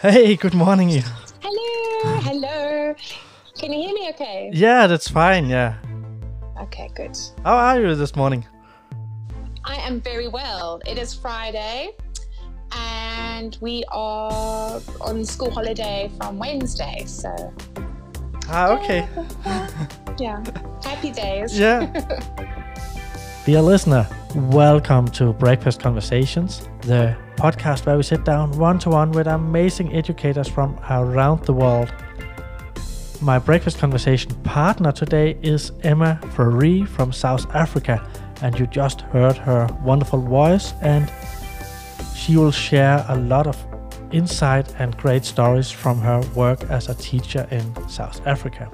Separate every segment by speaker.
Speaker 1: Hey, good morning.
Speaker 2: Hello, hello. Can you hear me okay?
Speaker 1: Yeah, that's fine. Yeah.
Speaker 2: Okay, good.
Speaker 1: How are you this morning?
Speaker 2: I am very well. It is Friday and we are on school holiday from Wednesday, so
Speaker 1: Ah, okay.
Speaker 2: yeah, happy days.
Speaker 1: Yeah. Dear listener, welcome to Breakfast Conversations, the podcast where we sit down one to one with amazing educators from around the world. My breakfast conversation partner today is Emma Free from South Africa, and you just heard her wonderful voice, and she will share a lot of insight and great stories from her work as a teacher in South Africa.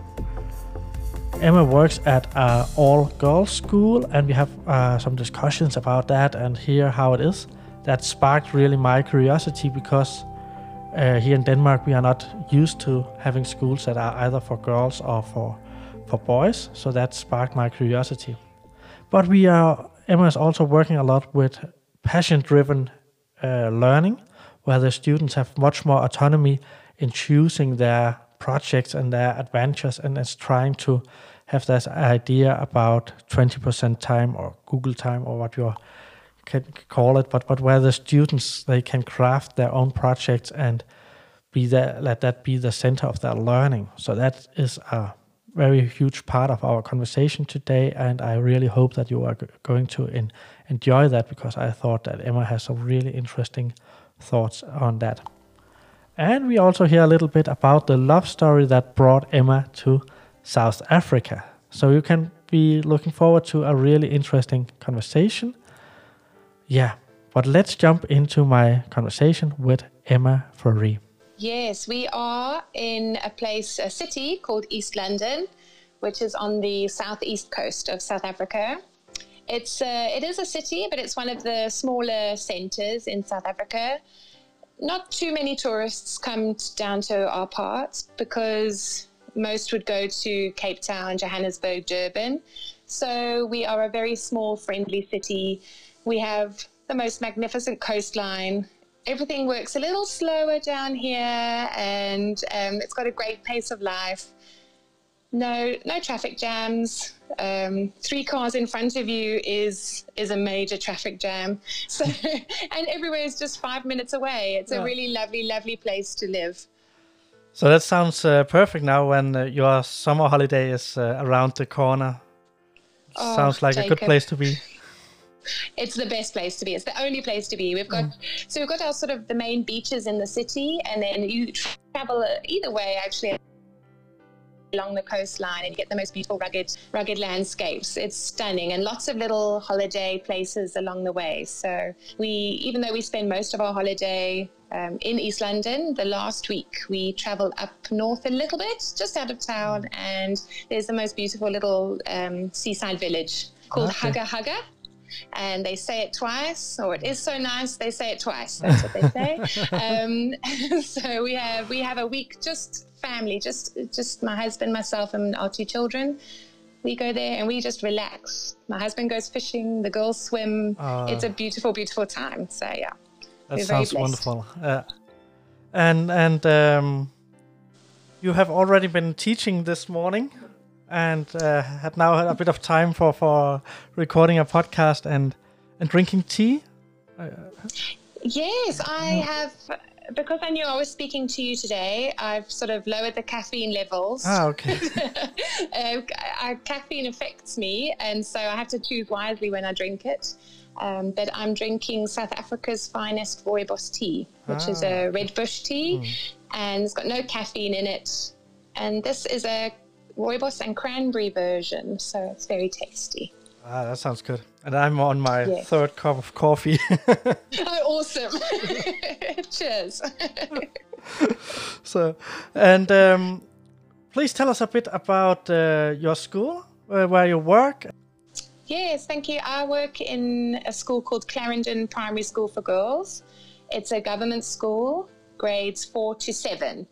Speaker 1: Emma works at an all girls school, and we have uh, some discussions about that and hear how it is. That sparked really my curiosity because uh, here in Denmark we are not used to having schools that are either for girls or for for boys. So that sparked my curiosity. But we are Emma is also working a lot with passion-driven uh, learning, where the students have much more autonomy in choosing their projects and their adventures, and is trying to have this idea about 20% time or Google time or what you can call it, but but where the students they can craft their own projects and be there, let that be the center of their learning. So that is a very huge part of our conversation today, and I really hope that you are going to in, enjoy that because I thought that Emma has some really interesting thoughts on that. And we also hear a little bit about the love story that brought Emma to South Africa. So you can be looking forward to a really interesting conversation. Yeah, but let's jump into my conversation with Emma Free.
Speaker 2: Yes, we are in a place, a city called East London, which is on the southeast coast of South Africa. It's uh, it is a city, but it's one of the smaller centres in South Africa. Not too many tourists come down to our parts because most would go to Cape Town, Johannesburg, Durban. So we are a very small, friendly city. We have the most magnificent coastline. Everything works a little slower down here, and um, it's got a great pace of life. No, no traffic jams. Um, three cars in front of you is is a major traffic jam. So, and everywhere is just five minutes away. It's
Speaker 1: Yeah.
Speaker 2: a really lovely, lovely place to live.
Speaker 1: So that sounds uh, perfect now when uh, your summer holiday is uh, around the corner.
Speaker 2: Oh,
Speaker 1: sounds like a good place to be.
Speaker 2: It's the best place to be. It's the only place to be. We've got so we've got our sort of the main beaches in the city, and then you travel uh, either way actually along the coastline and you get the most beautiful rugged rugged landscapes it's stunning and lots of little holiday places along the way so we even though we spend most of our holiday um, in east london the last week we travel up north a little bit just out of town and there's the most beautiful little um, seaside village called
Speaker 1: Okay.
Speaker 2: Haga Haga and they say it twice, or it is so nice they say it twice. That's what they say. um, so we have we have a week just family, just just my husband, myself, and our two children. We go there and we just relax. My husband goes fishing, the girls swim.
Speaker 1: Ah.
Speaker 2: it's a beautiful, beautiful time. So yeah,
Speaker 1: That
Speaker 2: We're
Speaker 1: sounds wonderful. Uh, and and um, you have already been teaching this morning, and uh, had now had a bit of time for for recording a podcast and and drinking tea.
Speaker 2: Yes, I have. Because I knew I was speaking to you today, I've sort of lowered the caffeine levels.
Speaker 1: Ah, okay.
Speaker 2: uh, I, caffeine affects me, and so I have to choose wisely when I drink it. Um, but I'm drinking South Africa's finest rooibos tea, which is a red bush tea, and it's got no caffeine in it. And this is a rooibos and cranberry version, so it's very tasty.
Speaker 1: ah, that sounds good. And I'm on my
Speaker 2: Yeah.
Speaker 1: third cup of coffee.
Speaker 2: oh, awesome! Cheers.
Speaker 1: so, and um, please tell us a bit about uh, your school, uh, where you work.
Speaker 2: Yes, thank you. I work in a school called Clarendon Primary School for Girls. It's a government school, grades four to seven.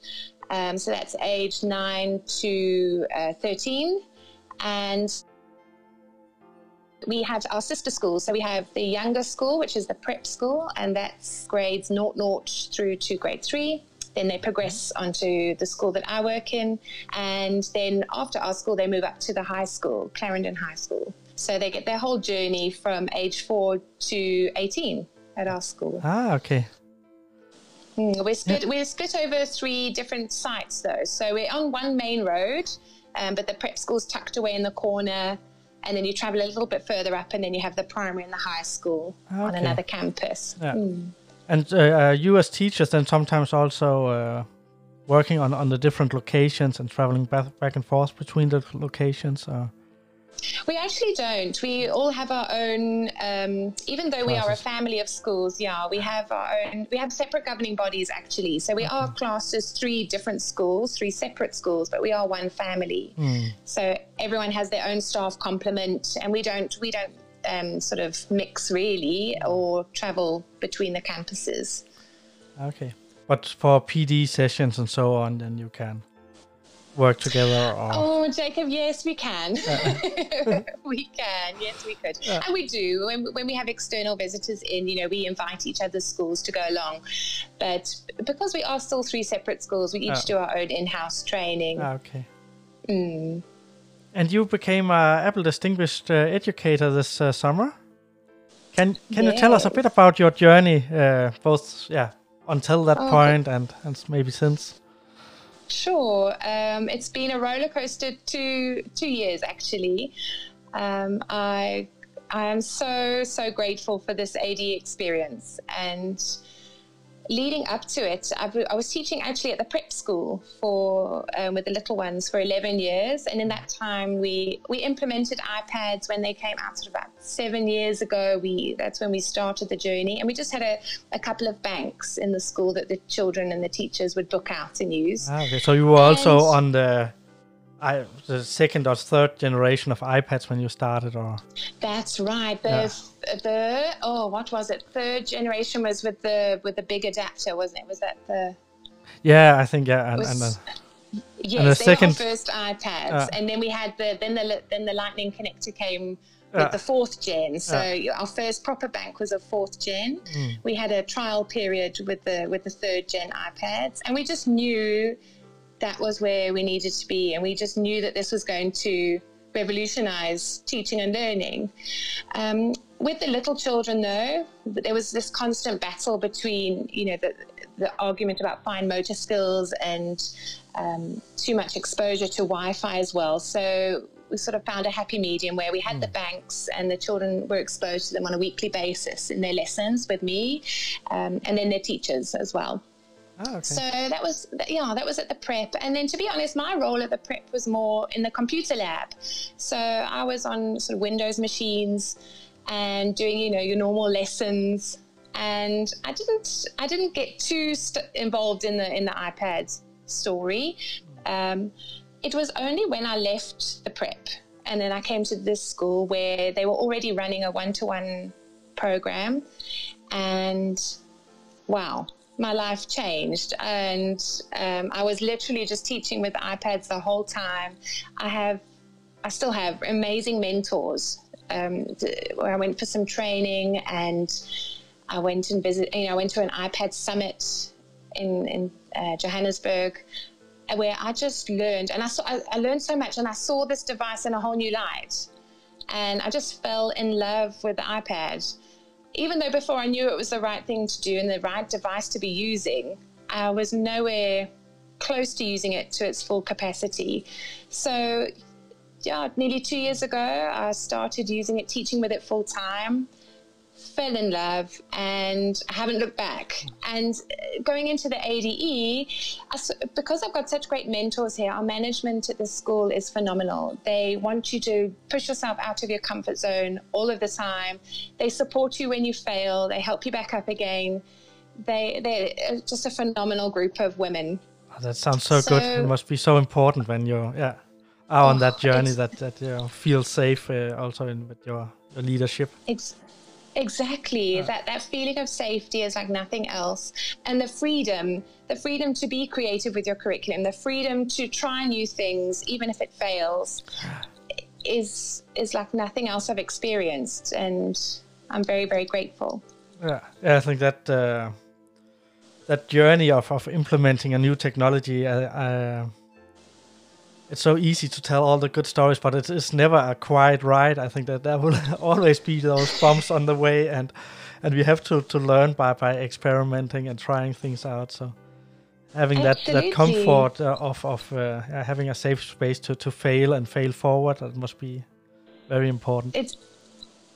Speaker 2: Um, so that's age nine to uh, 13. And we have our sister schools. So we have the younger school, which is the prep school, and that's grades 0, 0 through to grade 3. Then they progress onto the school that I work in. And then after our school, they move up to the high school, Clarendon High School. So they get their whole journey from age 4 to 18 at our school.
Speaker 1: Ah, okay.
Speaker 2: Mm, we're split. We're split over three different sites, though. So we're on one main road, um, but the prep school's tucked away in the corner, and then you travel a little bit further up, and then you have the primary and the high school okay. on another campus.
Speaker 1: Yeah. Mm. And uh, uh, you, as teachers, then sometimes also uh, working on on the different locations and traveling back back and forth between the locations. Or?
Speaker 2: We actually don't. We all have our own, um, even though we are a family of schools, yeah, we have our own, we have separate governing bodies actually. So we okay. are classed as three different schools, three separate schools, but we are one family. Mm. So everyone has their own staff complement and we don't, we don't um, sort of mix really or travel between the campuses.
Speaker 1: Okay. But for PD sessions and so on, then you can work together? Or?
Speaker 2: Oh, Jacob, yes, we can. Uh. we can, yes, we could. Uh. And we do. When, when we have external visitors in, you know, we invite each other's schools to go along. But because we are still three separate schools, we each uh. do our own in house training.
Speaker 1: Ah, okay.
Speaker 2: Mm.
Speaker 1: And you became a Apple Distinguished uh, Educator this uh, summer. Can Can yes. you tell us a bit about your journey, uh, both yeah until that oh, point and and maybe since?
Speaker 2: Sure. Um, it's been a roller coaster two two years actually. Um, I I am so so grateful for this AD experience and leading up to it, I've, i was teaching actually at the prep school for um, with the little ones for 11 years, and in that time we we implemented iPads when they came out, sort of about seven years ago. We that's when we started the journey, and we just had a, a couple of banks in the school that the children and the teachers would book out and use.
Speaker 1: Ah, okay, so you were and also on the I, the second or third generation of iPads when you started, or
Speaker 2: that's right. The yeah. the oh, what was it? Third generation was with the with the big adapter, wasn't it? Was that the?
Speaker 1: Yeah, I think yeah, and, was, and,
Speaker 2: the, yes, and the second first iPads, uh, and then we had the then the then the Lightning connector came with uh, the fourth gen. So uh, our first proper bank was a fourth gen. Mm. We had a trial period with the with the third gen iPads, and we just knew that was where we needed to be. And we just knew that this was going to revolutionize teaching and learning. Um, with the little children, though, there was this constant battle between, you know, the, the argument about fine motor skills and um, too much exposure to Wi Fi as well. So we sort of found a happy medium where we had mm. the banks and the children were exposed to them on a weekly basis in their lessons with me um, and then their teachers as well.
Speaker 1: Oh, okay.
Speaker 2: So that was yeah, that was at the prep, and then to be honest, my role at the prep was more in the computer lab. So I was on sort of Windows machines and doing you know your normal lessons, and I didn't I didn't get too st- involved in the in the iPad story. Um, it was only when I left the prep and then I came to this school where they were already running a one to one program, and wow my life changed. And um, I was literally just teaching with iPads the whole time. I have, I still have amazing mentors. Um, where I went for some training and I went and visit. You know, I went to an iPad summit in in uh, Johannesburg where I just learned, and I saw I, I learned so much, and I saw this device in a whole new light, and I just fell in love with the iPad even though before I knew it was the right thing to do and the right device to be using, I was nowhere close to using it to its full capacity. So, yeah, nearly two years ago, I started using it, teaching with it full time fell in love and I haven't looked back. And uh, going into the ADE, because I've got such great mentors here, our management at the school is phenomenal. They want you to push yourself out of your comfort zone all of the time. They support you when you fail, they help you back up again. They, they're uh, just a phenomenal group of women.
Speaker 1: Oh, that sounds so, so, good. It must be so important when you're, yeah. Are on oh, that journey that, that you feel safe uh, also in with your, your leadership.
Speaker 2: It's Exactly. That that feeling of safety is like nothing else. And the freedom, the freedom to be creative with your curriculum, the freedom to try new things even if it fails. is is like nothing else I've experienced, and I'm very very grateful.
Speaker 1: Yeah, yeah I think that uh, that journey of, of implementing a new technology, uh, uh, it's so easy to tell all the good stories, but it is never a quite right. I think that there will always be those bumps on the way, and and we have to, to learn by by experimenting and trying things out. So having that, that comfort uh, of of uh, having a safe space to, to fail and fail forward that must be very important.
Speaker 2: It's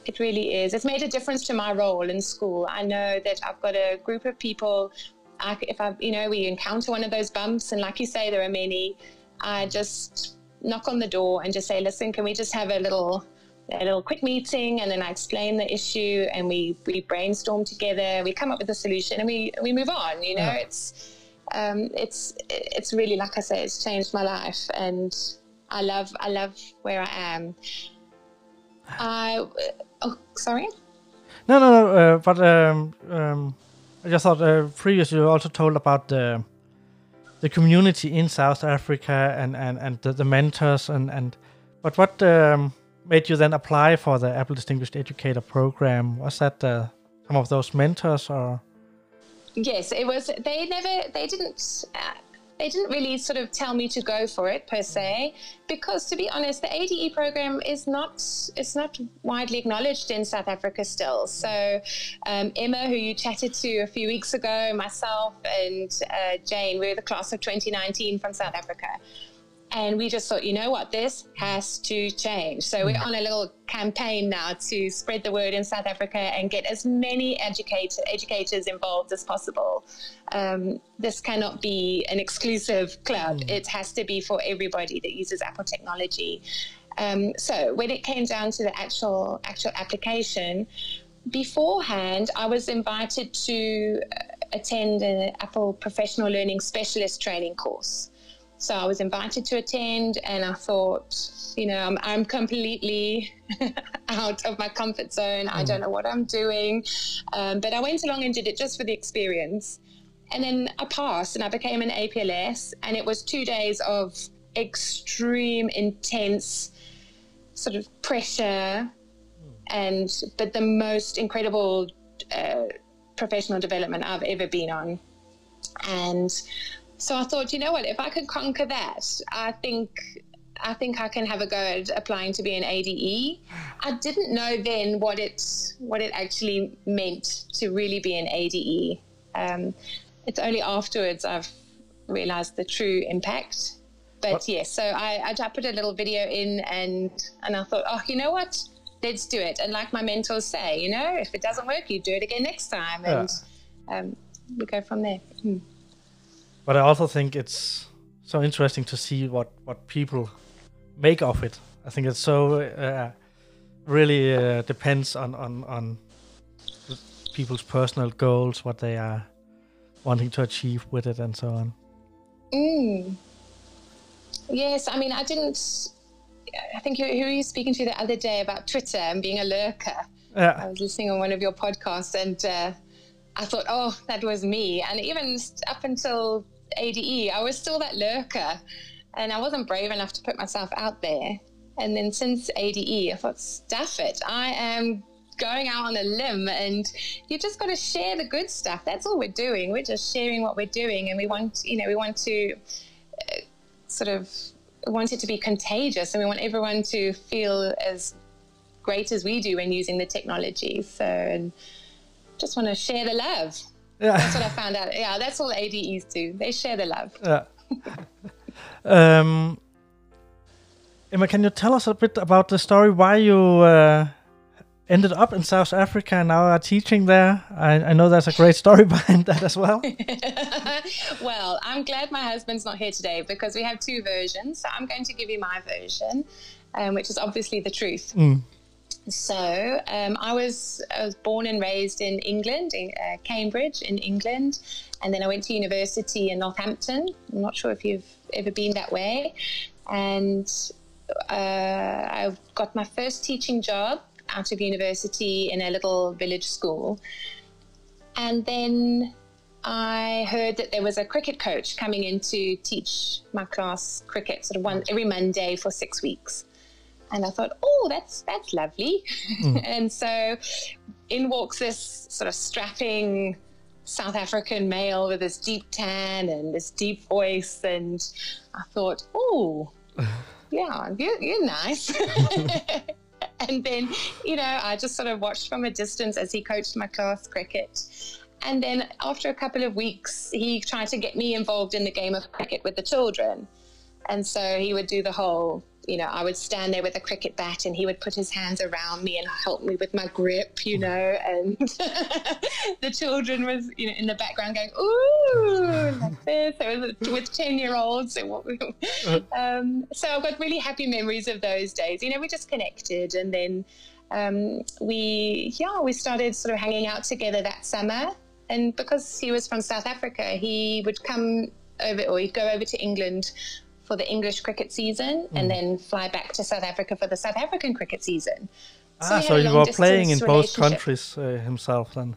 Speaker 2: it really is. It's made a difference to my role in school. I know that I've got a group of people. I, if I, you know, we encounter one of those bumps, and like you say, there are many. I just knock on the door and just say, "Listen, can we just have a little a little quick meeting and then I explain the issue and we, we brainstorm together, we come up with a solution and we, we move on, you know, yeah. it's, um, it's, it's really, like I say, it's changed my life and I love, I love where I am. I, oh, sorry.
Speaker 1: No, no, no, uh, but, um, um, I just thought uh, previously you also told about the, the community in South Africa and, and, and the, the mentors and, and, but what, um, made you then apply for the Apple Distinguished Educator program? Was that uh, some of those mentors or?
Speaker 2: Yes, it was. They never, they didn't, uh, they didn't really sort of tell me to go for it per se, because to be honest, the ADE program is not, it's not widely acknowledged in South Africa still. So um, Emma, who you chatted to a few weeks ago, myself and uh, Jane, we were the class of 2019 from South Africa. And we just thought, you know what, this has to change. So we're mm. on a little campaign now to spread the word in South Africa and get as many educator, educators involved as possible. Um, this cannot be an exclusive club. Mm. It has to be for everybody that uses Apple technology. Um, so when it came down to the actual actual application, beforehand, I was invited to uh, attend an Apple Professional Learning Specialist training course. So I was invited to attend, and I thought, you know, I'm, I'm completely out of my comfort zone. Mm. I don't know what I'm doing. Um, but I went along and did it just for the experience. And then I passed and I became an APLS, and it was two days of extreme, intense sort of pressure, and but the most incredible uh, professional development I've ever been on. And so I thought, you know what, if I could conquer that, I think I think I can have a go at applying to be an ADE. I didn't know then what it what it actually meant to really be an ADE. Um, it's only afterwards I've realized the true impact. But what? yes, so I, I put a little video in and and I thought, oh, you know what, let's do it. And like my mentors say, you know, if it doesn't work, you do it again next time, and yeah. um, we go from there. Hmm
Speaker 1: but I also think it's so interesting to see what what people make of it. I think it's so uh, really uh, depends on on on people's personal goals, what they are wanting to achieve with it, and so on.
Speaker 2: Mm. Yes, I mean, I didn't. I think who, who were you speaking to the other day about Twitter and being a lurker? Yeah. I was listening on one of your podcasts, and uh, I thought, oh, that was me. And even up until ADE, I was still that lurker and I wasn't brave enough to put myself out there. And then since ADE, I thought, stuff it. I am going out on a limb and you just got to share the good stuff. That's all we're doing. We're just sharing what we're doing. And we want, you know, we want to uh, sort of want it to be contagious and we want everyone to feel as great as we do when using the technology. So and just want to share the love. Yeah. That's what I found out. Yeah, that's all ADEs do. They share the love.
Speaker 1: Yeah. um, Emma, can you tell us a bit about the story why you uh, ended up in South Africa and now are teaching there? I, I know there's a great story behind that as well.
Speaker 2: well, I'm glad my husband's not here today because we have two versions. So I'm going to give you my version, um, which is obviously the truth. Mm. So um, I was I was born and raised in England, in uh, Cambridge, in England, and then I went to university in Northampton. I'm not sure if you've ever been that way, and uh, I got my first teaching job out of university in a little village school, and then I heard that there was a cricket coach coming in to teach my class cricket, sort of one every Monday for six weeks. And I thought, oh, that's that's lovely. Hmm. and so in walks this sort of strapping South African male with this deep tan and this deep voice. And I thought, oh, yeah, you're, you're nice. and then, you know, I just sort of watched from a distance as he coached my class cricket. And then after a couple of weeks, he tried to get me involved in the game of cricket with the children. And so he would do the whole you know, I would stand there with a cricket bat and he would put his hands around me and help me with my grip, you know, and the children was, you know, in the background going, ooh, like this. It was with 10 year olds. um, so I've got really happy memories of those days. You know, we just connected and then um, we, yeah, we started sort of hanging out together that summer. And because he was from South Africa, he would come over or he'd go over to England for the English cricket season mm. and then fly back to South Africa for the South African cricket season.
Speaker 1: So ah, so you were playing in both countries uh, himself then?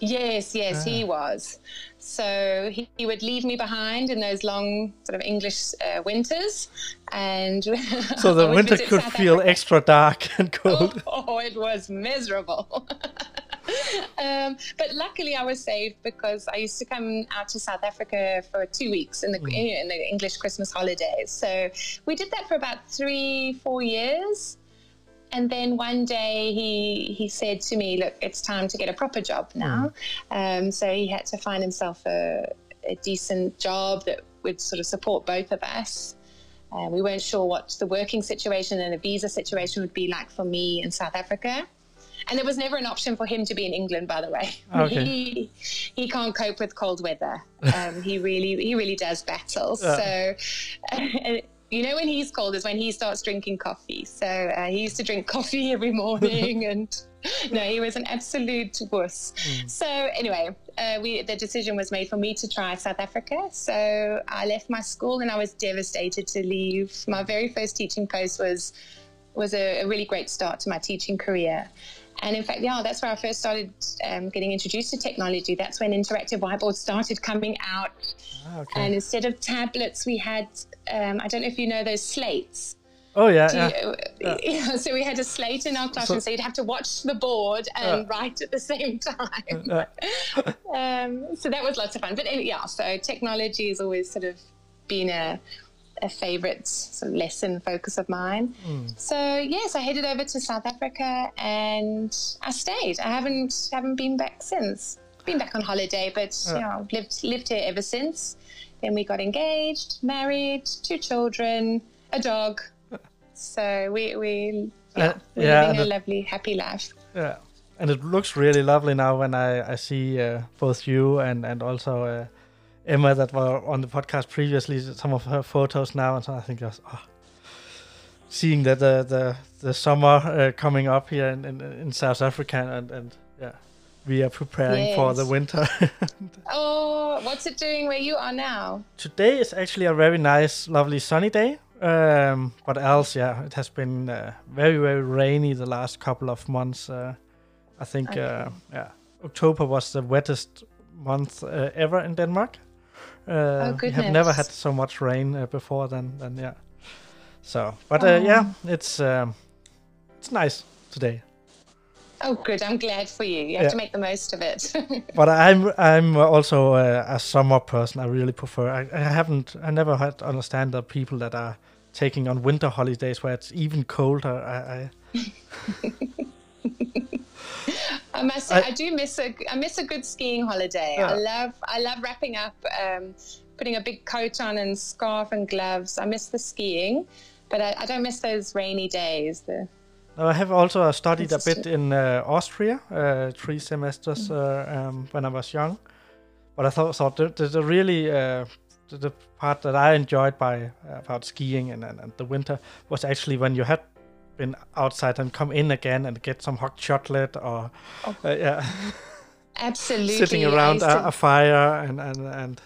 Speaker 2: Yes, yes, ah. he was. So he, he, would leave me behind in those long sort of English uh, winters, and
Speaker 1: so the winter could South feel Africa. extra dark and cold.
Speaker 2: Oh, oh it was miserable. um, but luckily, I was saved because I used to come out to South Africa for two weeks in the mm. in the English Christmas holidays. So we did that for about three, four years. And then one day he he said to me, "Look, it's time to get a proper job now." Mm. Um, so he had to find himself a, a decent job that would sort of support both of us. Uh, we weren't sure what the working situation and the visa situation would be like for me in South Africa. And there was never an option for him to be in England, by the way. Okay. He he can't cope with cold weather. Um, he really he really does battle. Yeah. So. Uh, you know when he's cold is when he starts drinking coffee. So uh, he used to drink coffee every morning, and no, he was an absolute wuss. Mm. So anyway, uh, we the decision was made for me to try South Africa. So I left my school, and I was devastated to leave. My very first teaching post was was a, a really great start to my teaching career. And in fact, yeah, that's where I first started um, getting introduced to technology. That's when interactive whiteboards started coming out. Ah, okay. And instead of tablets, we had, um, I don't know if you know those slates.
Speaker 1: Oh yeah, yeah.
Speaker 2: You, yeah. So we had a slate in our classroom, so, so, you'd have to watch the board and uh, write at the same time. Uh, um, so that was lots of fun. But yeah, so technology has always sort of been a a favorite sort of lesson focus of mine. Mm. So yes, I headed over to South Africa and I stayed. I haven't haven't been back since. Been back on holiday, but uh. you know, lived lived here ever since. Then we got engaged, married, two children, a dog. So we we yeah, uh, we're yeah, living a lovely, happy life.
Speaker 1: Yeah, and it looks really lovely now when I I see uh, both you and and also uh, Emma that were on the podcast previously, some of her photos now, and so I think just oh, seeing that the the the summer uh, coming up here in, in, in South Africa and and yeah, we are preparing yes. for the winter.
Speaker 2: oh, what's it doing where you are now?
Speaker 1: Today is actually a very nice, lovely sunny day. Um, but else, yeah, it has been uh, very very rainy the last couple of months. Uh, I think okay. Uh, yeah, October was the wettest month uh, ever in Denmark. Uh, oh, we have never had so much rain uh, before then. Then yeah. So, but uh, oh. yeah, it's um, it's nice today.
Speaker 2: Oh, good. I'm glad for you. You have yeah. to make the most of it.
Speaker 1: but I'm I'm also uh, a summer person. I really prefer. I, I haven't. I never had understand the people that are taking on winter holidays where it's even colder. I. I
Speaker 2: I must say, I, I, do miss a I miss a good skiing holiday. Yeah. I love I love wrapping up, um, putting a big coat on and scarf and gloves. I miss the skiing, but I, I don't miss those rainy days. The,
Speaker 1: I have also studied a bit in uh, Austria, uh, three semesters mm. uh, um, when I was young. But I thought, thought the, the, the really uh, the, the, part that I enjoyed by uh, about skiing and, and, and the winter was actually when you had been outside and come in again and get some hot chocolate or oh. uh, yeah.
Speaker 2: Absolutely.
Speaker 1: Sitting around a, a, fire and and and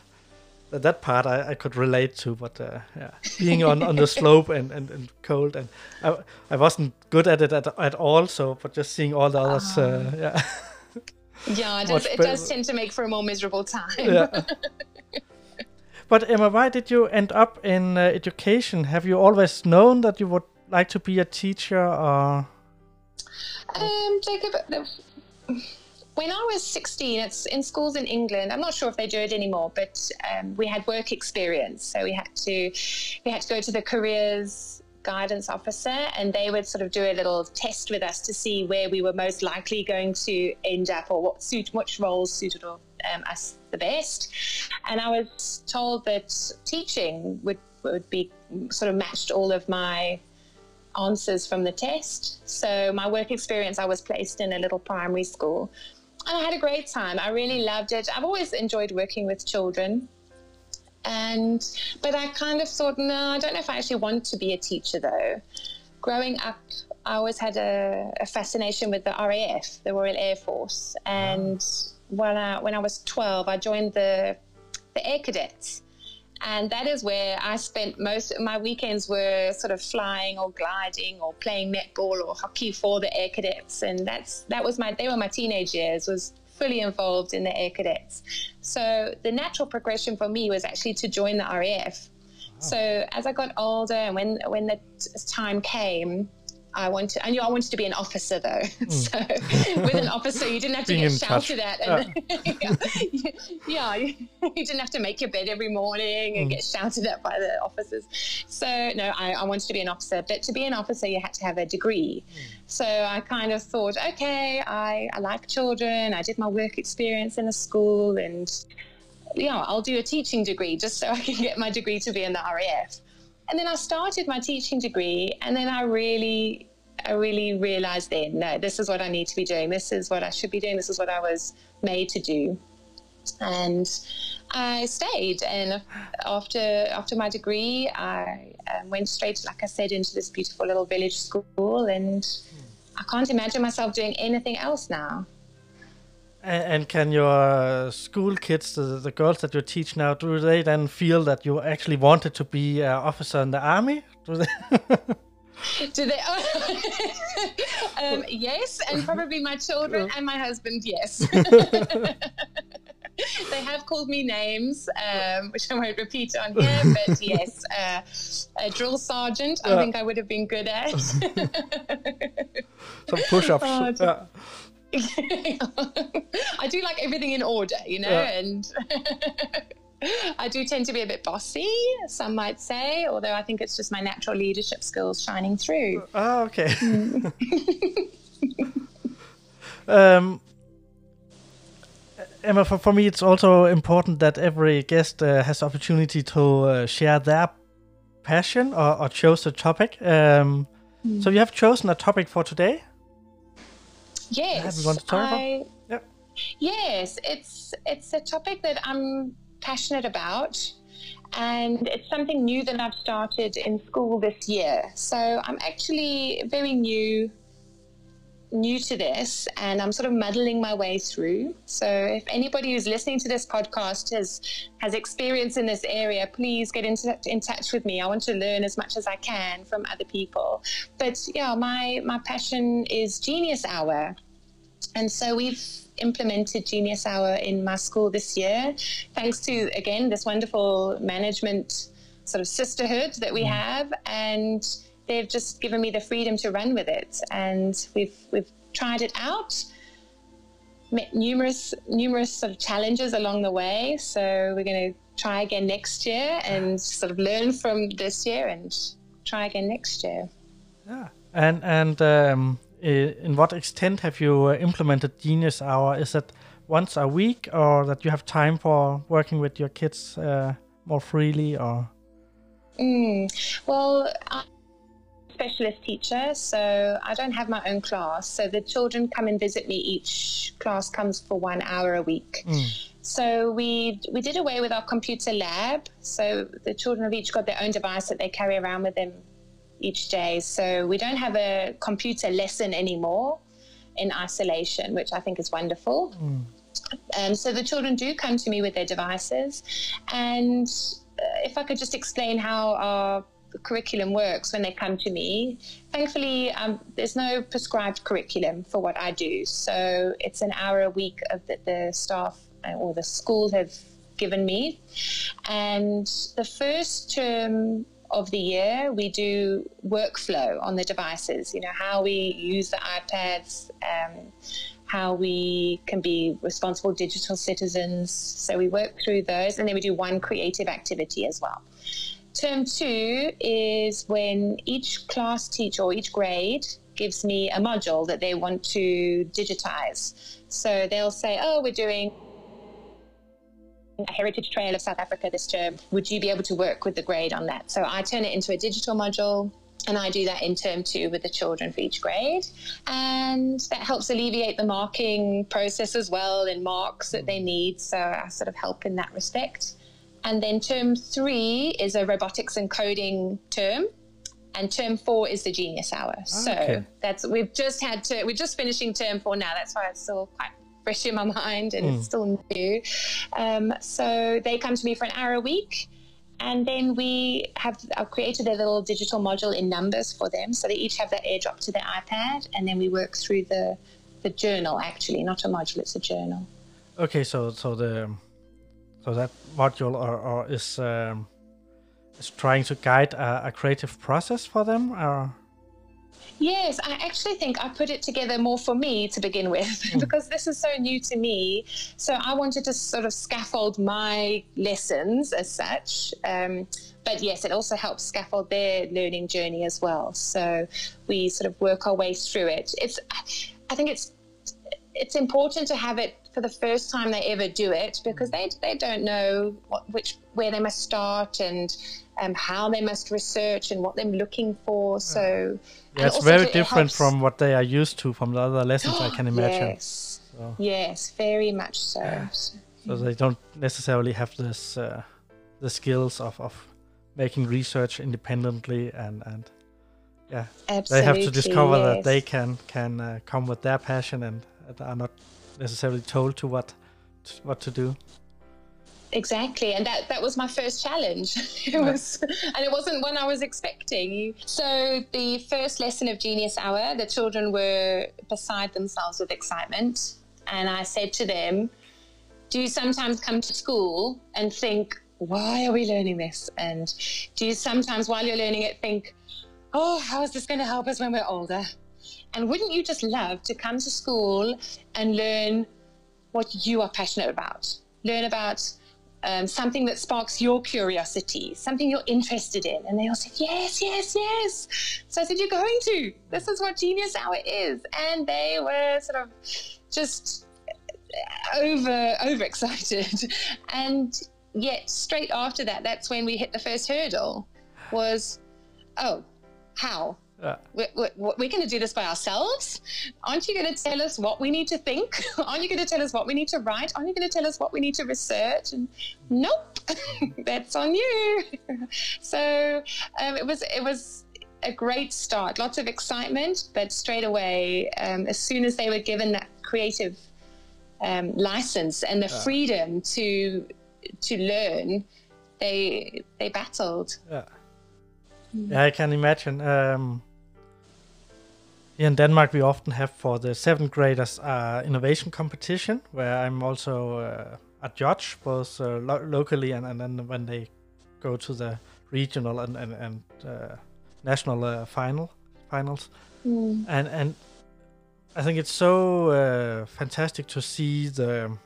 Speaker 1: that part I, I could relate to but uh, yeah. Being on on the slope and, and, and cold and I, I wasn't good at it at, at all so but just seeing all the others uh, ah. yeah.
Speaker 2: Yeah it does, it does tend to make for a more miserable time.
Speaker 1: Yeah. But Emma, why did you end up in uh, education? Have you always known that you would like to be a teacher or?
Speaker 2: Um, Jacob, when I was 16, it's in schools in England. I'm not sure if they do it anymore, but um, we had work experience, so we had to we had to go to the careers guidance officer, and they would sort of do a little test with us to see where we were most likely going to end up, or what suit which roles suited um, us the best. And I was told that teaching would would be sort of matched all of my answers from the test. So my work experience, I was placed in a little primary school and I had a great time. I really loved it. I've always enjoyed working with children. And but I kind of thought, no, I don't know if I actually want to be a teacher though. Growing up, I always had a, a fascination with the RAF, the Royal Air Force, and when I when I was 12, I joined the the Air Cadets and that is where I spent most of my weekends were sort of flying or gliding or playing netball or hockey for the air cadets. And that's that was my they were my teenage years was fully involved in the air cadets. So the natural progression for me was actually to join the RAF so as I got older and when when the time came I wanted, I knew I wanted to be an officer though. Mm. so with an officer, you didn't have to get shouted touch. at. And, yeah, yeah you, you, didn't have to make your bed every morning and mm. get shouted at by the officers. So no, I, I, wanted to be an officer. But to be an officer, you had to have a degree. Mm. So I kind of thought, okay, I, I like children. I did my work experience in a school and yeah, I'll do a teaching degree just so I can get my degree to be in the RAF. And then I started my teaching degree, and then I really, I really realized then, no, this is what I need to be doing. This is what I should be doing. This is what I was made to do. And I stayed, and after after my degree, I um, went straight, like I said, into this beautiful little village school, and I can't imagine myself doing anything else now.
Speaker 1: And, can your school kids, the, the, girls that you teach now, do they then feel that you actually wanted to be an officer in the army? Do they?
Speaker 2: do they? um, yes, and probably my children and my husband. Yes. they have called me names, um, which I won't repeat on here, but yes, uh, a drill sergeant, I think I would have been good at. Some
Speaker 1: push ups. Oh, yeah.
Speaker 2: I do like everything in order, you know, yeah. and I do tend to be a bit bossy, some might say, although I think it's just my natural leadership skills shining through.
Speaker 1: Oh, okay. um, Emma, for, for me, it's also important that every guest uh, has opportunity to uh, share their passion or, or choose a topic. Um, mm. So you have chosen a topic for today.
Speaker 2: Yes, I, yep. Yes, it's it's a topic that I'm passionate about, and it's something new that I've started in school this year. So I'm actually very new new to this and I'm sort of muddling my way through. So if anybody who's listening to this podcast has has experience in this area, please get in, in touch with me. I want to learn as much as I can from other people. But yeah, my my passion is Genius Hour. And so we've implemented Genius Hour in my school this year, thanks to again this wonderful management sort of sisterhood that we mm. have and they've just given me the freedom to run with it. And we've we've tried it out. Met numerous numerous sort of challenges along the way. So we're going to try again next year and sort of learn from this year and try again next year.
Speaker 1: Yeah, and and um, in what extent have you uh, implemented Genius Hour? Is it once a week, or that you have time for working with your kids uh, more freely, or?
Speaker 2: Mm, well, specialist teacher, so I don't have my own class. So the children come and visit me. Each class comes for one hour a week. Mm. So we we did away with our computer lab. So the children have each got their own device that they carry around with them each day. So we don't have a computer lesson anymore in isolation, which I think is wonderful. Mm. Um, so the children do come to me with their devices, and uh, if I could just explain how our curriculum works when they come to me. Thankfully, um, there's no prescribed curriculum for what I do. So it's an hour a week of that the staff uh, or the school have given me. And the first term of the year, we do workflow on the devices, you know, how we use the iPads, um, how we can be responsible digital citizens. So we work through those, and then we do one creative activity as well. Term two is when each class teacher or each grade gives me a module that they want to digitize. So they'll say, oh, we're doing a heritage trail of South Africa this term. Would you be able to work with the grade on that? So I turn it into a digital module. And I do that in term two with the children for each grade. And that helps alleviate the marking process as well and marks that they need. So I sort of help in that respect. And then term three is a robotics and coding term. And term four is the genius hour. Oh, so okay. that's we've just had to we're just finishing term four now. That's why it's still quite fresh in my mind and mm. it's still new. Um, so they come to me for an hour a week. And then we have I've created a little digital module in numbers for them. So they each have that airdrop to their iPad. And then we work through the, the journal, actually, not a module, it's a journal.
Speaker 1: Okay, so so the so that module or, or is um, is trying to guide a, a creative process for them, or
Speaker 2: Yes, I actually think I put it together more for me to begin with mm. because this is so new to me. So I wanted to sort of scaffold my lessons as such. Um, but yes, it also helps scaffold their learning journey as well. So we sort of work our way through it. It's, I think it's, it's important to have it for the first time they ever do it because they, they don't know what, which where they must start and um, how they must research and what they're looking for. So
Speaker 1: yeah, it's very different it from what they are used to from the other lessons. I can imagine.
Speaker 2: Yes, so. yes, very much so. Yeah.
Speaker 1: So they don't necessarily have this uh, the skills of, of making research independently and and yeah, Absolutely, they have to discover yes. that they can can uh, come with their passion and are not necessarily told to what to, what to do
Speaker 2: exactly and that that was my first challenge. It was and it wasn't one i was expecting. So the first lesson of genius hour the children were beside themselves with excitement and i said to them do you sometimes come to school and think why are we learning this and do you sometimes while you're learning it think oh how is this going to help us when we're older and wouldn't you just love to come to school and learn what you are passionate about? Learn about um, something that sparks your curiosity, something you're interested in. And they all said, yes, yes, yes. So I said, you're going to. This is what Genius Hour is. And they were sort of just over overexcited. and yet straight after that, that's when we hit the first hurdle was, oh, how? We're, we're, we're going to do this by ourselves. Aren't you going to tell us what we need to think? Aren't you going to tell us what we need to write? Aren't you going to tell us what we need to research? And nope, that's on you. so um, it was it was a great start. Lots of excitement, but straight away, um, as soon as they were given that creative um, license and the freedom to to learn, they they battled.
Speaker 1: Yeah. Yeah, I can imagine. Um, in Denmark, we often have for the seventh graders uh, innovation competition, where I'm also uh, a judge, both uh, lo- locally and, and then when they go to the regional and and, and uh, national uh, final finals. Mm. And and I think it's so uh, fantastic to see the,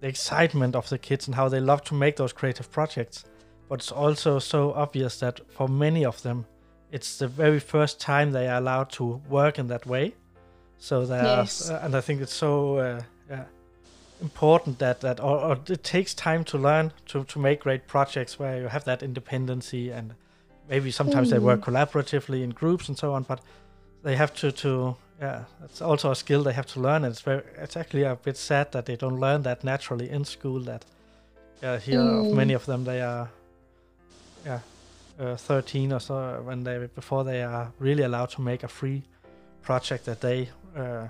Speaker 1: the excitement of the kids and how they love to make those creative projects. But it's also so obvious that for many of them, it's the very first time they are allowed to work in that way. So they yes. uh, and I think it's so uh, yeah, important that that or, or, it takes time to learn to to make great projects where you have that independency and maybe sometimes mm. they work mm. collaboratively in groups and so on. But they have to to yeah, it's also a skill they have to learn. And it's very it's actually a bit sad that they don't learn that naturally in school. That yeah, here mm. many of them they are yeah uh, 13 or so when they before they are really allowed to make a free project that they uh,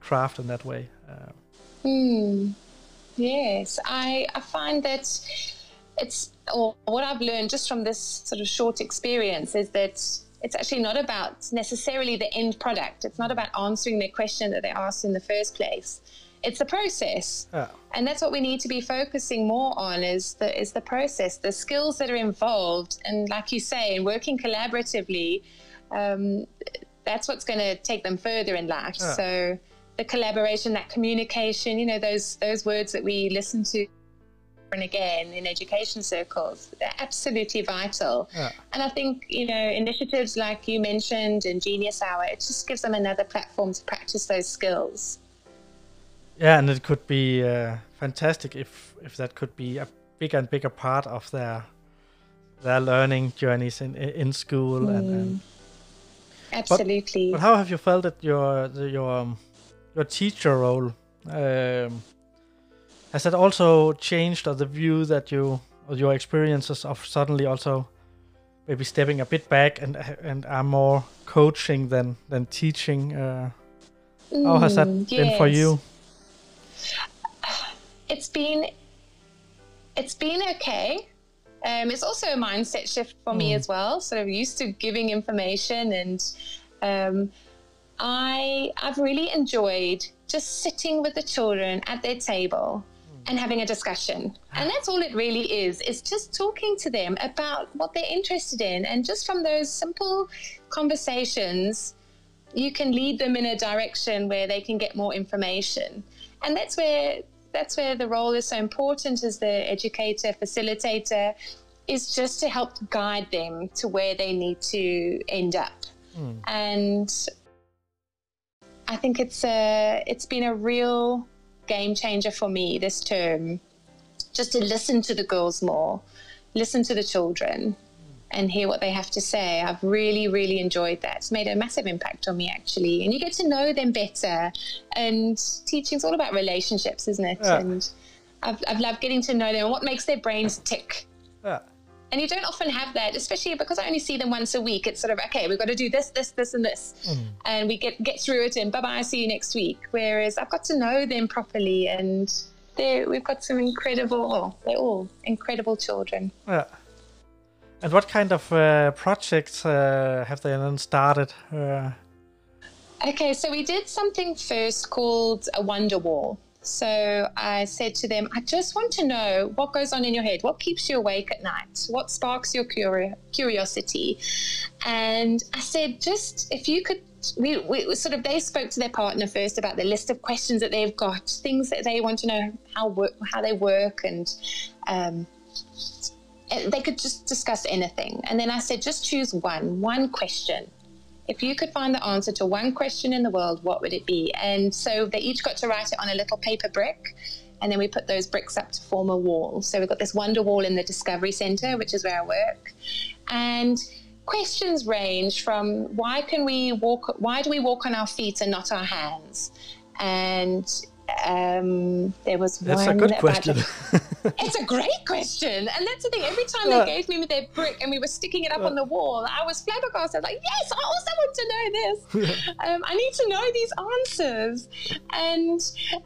Speaker 1: craft in that way. Uh,
Speaker 2: mm. Yes, I, I find that it's or what I've learned just from this sort of short experience is that it's actually not about necessarily the end product. It's not about answering the question that they asked in the first place. It's the process.
Speaker 1: Yeah.
Speaker 2: And that's what we need to be focusing more on is the is the process, the skills that are involved, and like you say, in working collaboratively, um, that's what's going to take them further in life.
Speaker 1: Yeah.
Speaker 2: So the collaboration, that communication, you know, those those words that we listen to and again in education circles, they're absolutely vital.
Speaker 1: Yeah.
Speaker 2: And I think, you know, initiatives like you mentioned in Genius Hour, it just gives them another platform to practice those skills.
Speaker 1: Yeah, and it could be uh, fantastic if if that could be a bigger and bigger part of their their learning journeys in in school and, and
Speaker 2: Absolutely.
Speaker 1: But how have you felt that your your um, your teacher role um, has that also changed, or the view that you or your experiences of suddenly also maybe stepping a bit back and and are more coaching than than teaching? Uh, how has that
Speaker 2: Mm,
Speaker 1: been for you?
Speaker 2: It's been it's been okay. Um, it's also a mindset shift for me as well. Sort of used to giving information, and um, I I've really enjoyed just sitting with the children at their table and having a discussion. And that's all it really is. It's just talking to them about what they're interested in, and just from those simple conversations, you can lead them in a direction where they can get more information. And that's where that's where the role is so important as the educator, facilitator, is just to help guide them to where they need to end up. Hmm. And I think it's a it's been a real game changer for me this term, just to listen to the girls more, listen to the children, and hear what they have to say. I've really, really enjoyed that. It's made a massive impact on me actually, and you get to know them better. And teaching's all about relationships, isn't it?
Speaker 1: Yeah.
Speaker 2: And I've, I've loved getting to know them and what makes their brains tick.
Speaker 1: Yeah.
Speaker 2: And you don't often have that, especially because I only see them once a week. It's sort of okay, we've got to do this, this, this, and this, mm. and we get get through it. And bye bye, see you next week. Whereas I've got to know them properly, and we've got some incredible. They're all incredible children.
Speaker 1: Yeah. And what kind of uh, projects uh, have they then started? Uh,
Speaker 2: Okay, so we did something first called a wonder wall. So I said to them, I just want to know what goes on in your head, what keeps you awake at night, what sparks your curi- curiosity. And I said, just if you could, we, we sort of, they spoke to their partner first about the list of questions that they've got, things that they want to know how work, how they work, and um, they could just discuss anything. And then I said, just choose one, one question. If you could find the answer to one question in the world, what would it be? And so they each got to write it on a little paper brick. And then we put those bricks up to form a wall. So we've got this wonder wall in the Discovery Centre, which is where I work. And questions range from why can we walk, why do we walk on our feet and not our hands? And um, there was
Speaker 1: that's
Speaker 2: one
Speaker 1: a good question.
Speaker 2: it's a great question. And that's the thing. Every time
Speaker 1: Yeah.
Speaker 2: they gave me their brick and we were sticking it up on the wall, I was flabbergasted. Like, yes, I also want to know this. um, I need to know these answers. And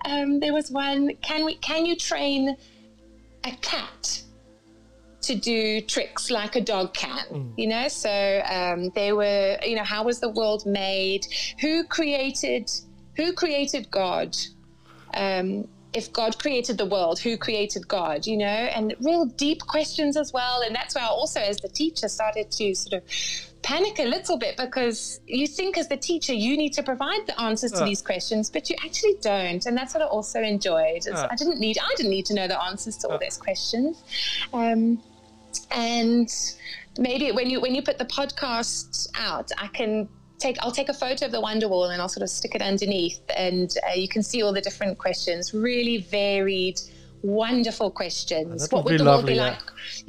Speaker 2: um, there was one, can we can you train a cat to do tricks like a dog can, you know? So um, they were, you know, how was the world made? Who created, who created God? Um, if God created the world, who created God, you know? And real deep questions as well. And that's where I also, as the teacher, started to sort of panic a little bit because you think as the teacher you need to provide the answers to these questions but you actually don't and that's what i also enjoyed
Speaker 1: Yeah.
Speaker 2: i didn't need i didn't need to know the answers to all
Speaker 1: Yeah.
Speaker 2: those questions um, and maybe when you when you put the podcast out i can take i'll take a photo of the wonder wall and i'll sort of stick it underneath and uh, you can see all the different questions really varied wonderful questions
Speaker 1: that
Speaker 2: what
Speaker 1: would
Speaker 2: would the world be
Speaker 1: yeah.
Speaker 2: like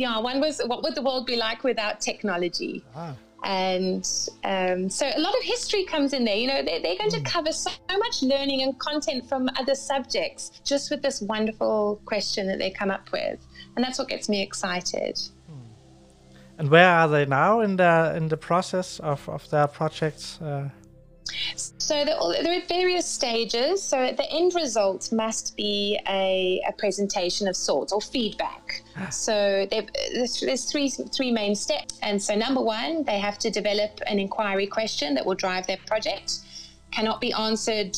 Speaker 2: yeah one was what would the world be like without technology
Speaker 1: Ah.
Speaker 2: and um, so a lot of history comes in there. You know, they're, they're going
Speaker 1: Hmm.
Speaker 2: to cover so much learning and content from other subjects just with this wonderful question that they come up with, and that's what gets me excited.
Speaker 1: And where are they now in the in the process of, of their projects? Uh,
Speaker 2: So there are various stages. So the end result must be a, a presentation of sorts or feedback. So there's, there's three three main steps. And so number one, they have to develop an inquiry question that will drive their project. Cannot be answered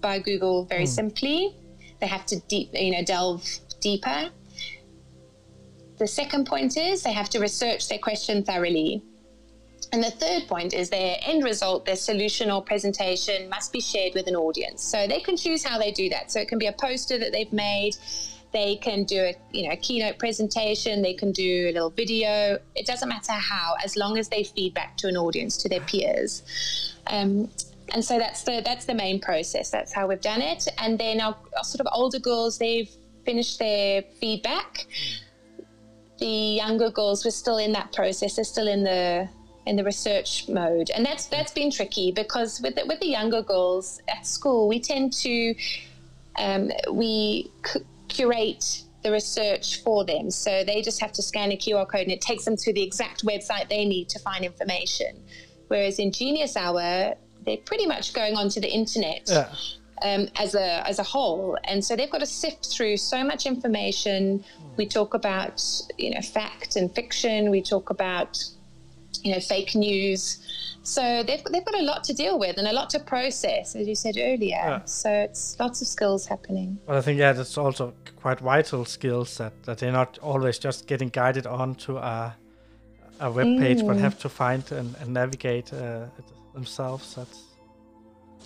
Speaker 2: by Google very mm. simply. They have to deep, you know, delve deeper. The second point is they have to research their question thoroughly. And the third point is their end result, their solution or presentation must be shared with an audience. So they can choose how they do that. So it can be a poster that they've made. They can do a you know a keynote presentation. They can do a little video. It doesn't matter how, as long as they feedback to an audience, to their peers. Um, and so that's the that's the main process. That's how we've done it. And then our, our sort of older girls, they've finished their feedback. The younger girls were still in that process. They're still in the in the research mode, and that's that's been tricky because with the, with the younger girls at school, we tend to um, we curate the research for them, so they just have to scan a QR code, and it takes them to the exact website they need to find information. Whereas in Genius Hour, they're pretty much going onto the internet. Yeah. Um, as a as a whole, and so they've got to sift through so much information. We talk about you know fact and fiction. We talk about you know, fake news. So they've, they've got a lot to deal with and a lot to process, as you said earlier. Yeah. So it's lots of skills happening.
Speaker 1: Well, I think, yeah, that's also quite vital skills that, that they're not always just getting guided on to a, a web page, mm. but have to find and, and navigate uh, themselves. That's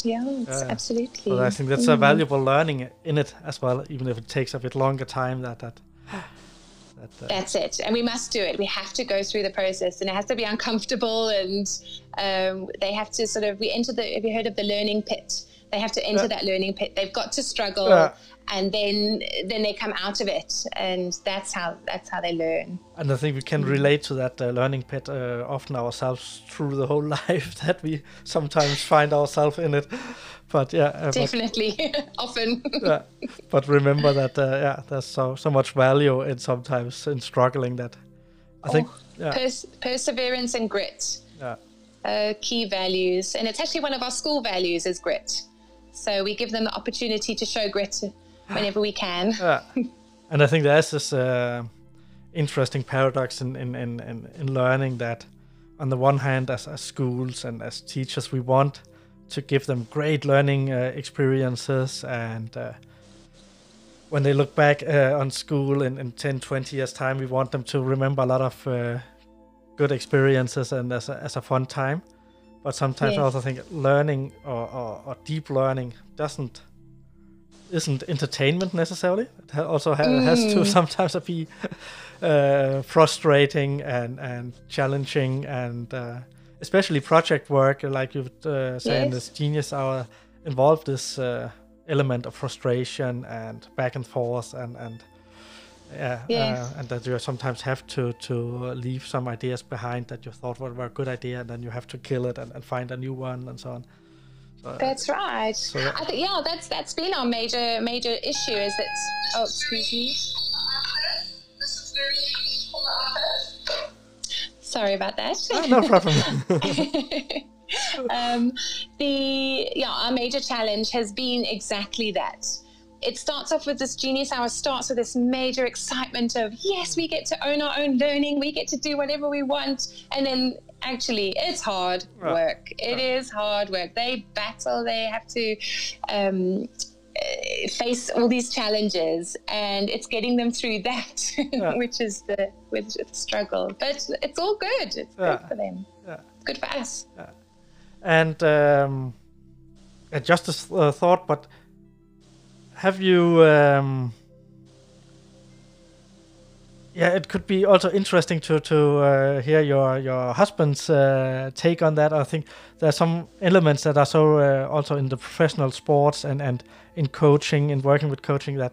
Speaker 2: yeah, uh, absolutely.
Speaker 1: So I think that's mm. a valuable learning in it as well, even if it takes a bit longer time. That that
Speaker 2: that, uh, That's it. And we must do it. We have to go through the process and it has to be uncomfortable. And um, they have to sort of, we enter the, have you heard of the learning pit? They have to enter that learning pit. They've got to struggle and then then they come out of it and that's how that's how they learn
Speaker 1: and i think we can relate to that uh, learning pit uh, often ourselves through the whole life that we sometimes find ourselves in it but yeah uh,
Speaker 2: definitely. But, often.
Speaker 1: Yeah, but remember that uh, yeah there's so so much value in sometimes in struggling that. I oh, think
Speaker 2: yeah. pers- perseverance and grit. Yeah. Uh, key values. And it's actually one of our school values is grit. So we give them the opportunity to show grit whenever we can. Yeah.
Speaker 1: And I think there's this uh, interesting paradox in, in, in, in, learning that, on the one hand, as, as schools and as teachers, we want to give them great learning uh, experiences and uh, when they look back uh, on school in, in 10 20 years time we want them to remember a lot of uh, good experiences and as a, as a fun time but sometimes yes. i also think learning or, or, or, deep learning doesn't isn't entertainment necessarily. It also ha- mm. has to mm. sometimes be uh, frustrating and and challenging and uh, especially project work, like you uh, say yes. in this Genius Hour, involved this uh, element of frustration and back and forth and and. Yeah, yes. Uh, and that you sometimes have to to leave some ideas behind that you thought were, were a good idea, and then you have to kill it and, and find a new one and so on.
Speaker 2: That's right. So that, I think yeah, that's that's been our major major issue is that oh excuse me. Sorry about that.
Speaker 1: Oh, no problem.
Speaker 2: um, the yeah, our major challenge has been exactly that. It starts off with this genius hour starts with this major excitement of yes, we get to own our own learning, we get to do whatever we want, and then actually it's hard right. work. It right. is hard work. They battle. They have to um, face all these challenges, and it's getting them through that, yeah. which is the which is the struggle. But it's all good. It's yeah. good for them. Yeah. Good for us.
Speaker 1: And um, just a uh, thought, but have you? Um, yeah, it could be also interesting to to uh, hear your your husband's uh, take on that. I think there are some elements that are so uh, also in the professional sports and and in coaching and working with coaching that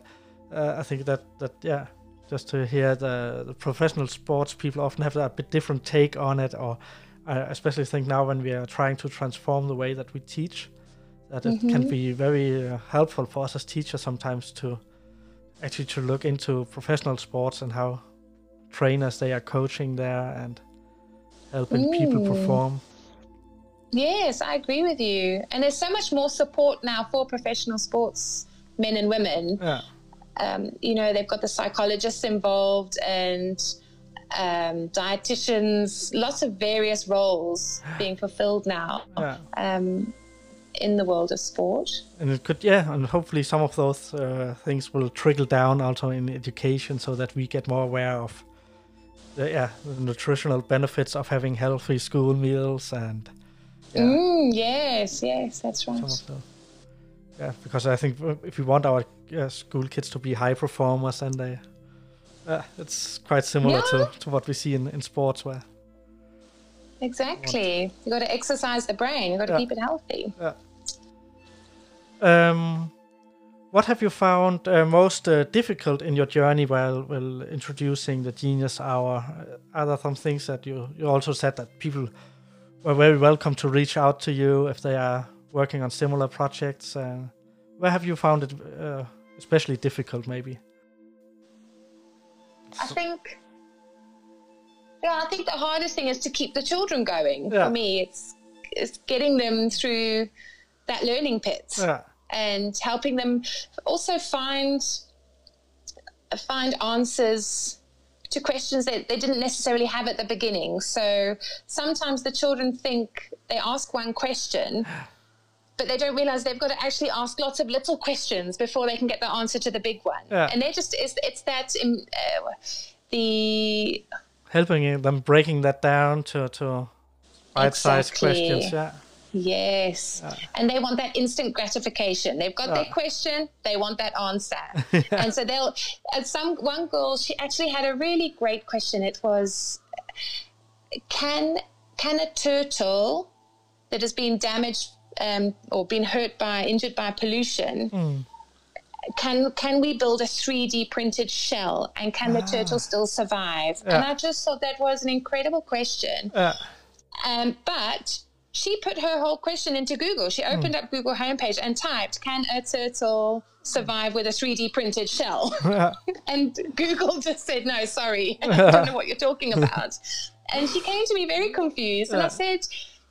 Speaker 1: uh, I think that that yeah, just to hear the, the, professional sports people often have a bit different take on it, or I especially think now when we are trying to transform the way that we teach, that it mm-hmm. can be very uh, helpful for us as teachers sometimes to actually to look into professional sports and how trainers they are coaching there and helping mm. people perform.
Speaker 2: Yes, I agree with you. And there's so much more support now for professional sports men and women. Yeah. Um, you know, they've got the psychologists involved and um, dietitians, lots of various roles being fulfilled now. Yeah. Um, in the world of sport.
Speaker 1: And it could, yeah, and hopefully some of those uh, things will trickle down also in education, so that we get more aware of the yeah the nutritional benefits of having healthy school meals and
Speaker 2: yeah. Mm, yes, yes, that's right.
Speaker 1: Yeah, because I think if we want our uh, school kids to be high performers, and they, uh, it's quite similar yeah. to, to what we see in, in sports where.
Speaker 2: Exactly. You got to exercise the brain. You got to yeah. keep it healthy.
Speaker 1: Yeah. Um, what have you found uh, most uh, difficult in your journey while, while introducing the Genius Hour? Are there some things that you, you also said that people were very welcome to reach out to you if they are working on similar projects? Uh, where have you found it uh, especially difficult, maybe?
Speaker 2: I think, yeah, I think the hardest thing is to keep the children going. Yeah. For me, it's it's getting them through that learning pit yeah. And helping them also find find answers to questions that they didn't necessarily have at the beginning. So sometimes the children think they ask one question but they don't realize they've got to actually ask lots of little questions before they can get the answer to the big one. Yeah. And they just it's, it's that um, uh, the
Speaker 1: helping them breaking that down to to bite-sized exactly. questions. Yeah.
Speaker 2: Yes. Yeah. And they want that instant gratification. They've got yeah. their question, they want that answer. yeah. And so they'll and some one girl she actually had a really great question. It was can can a turtle that has been damaged um, or been hurt by, injured by pollution, mm. can can we build a 3D printed shell and can ah. the turtle still survive? Yeah. And I just thought that was an incredible question. Yeah. Um, but she put her whole question into Google. She opened mm. up Google homepage and typed, "Can a turtle survive with a 3D printed shell?" and Google just said, "No, sorry, I don't know what you're talking about." and she came to me very confused, and I said,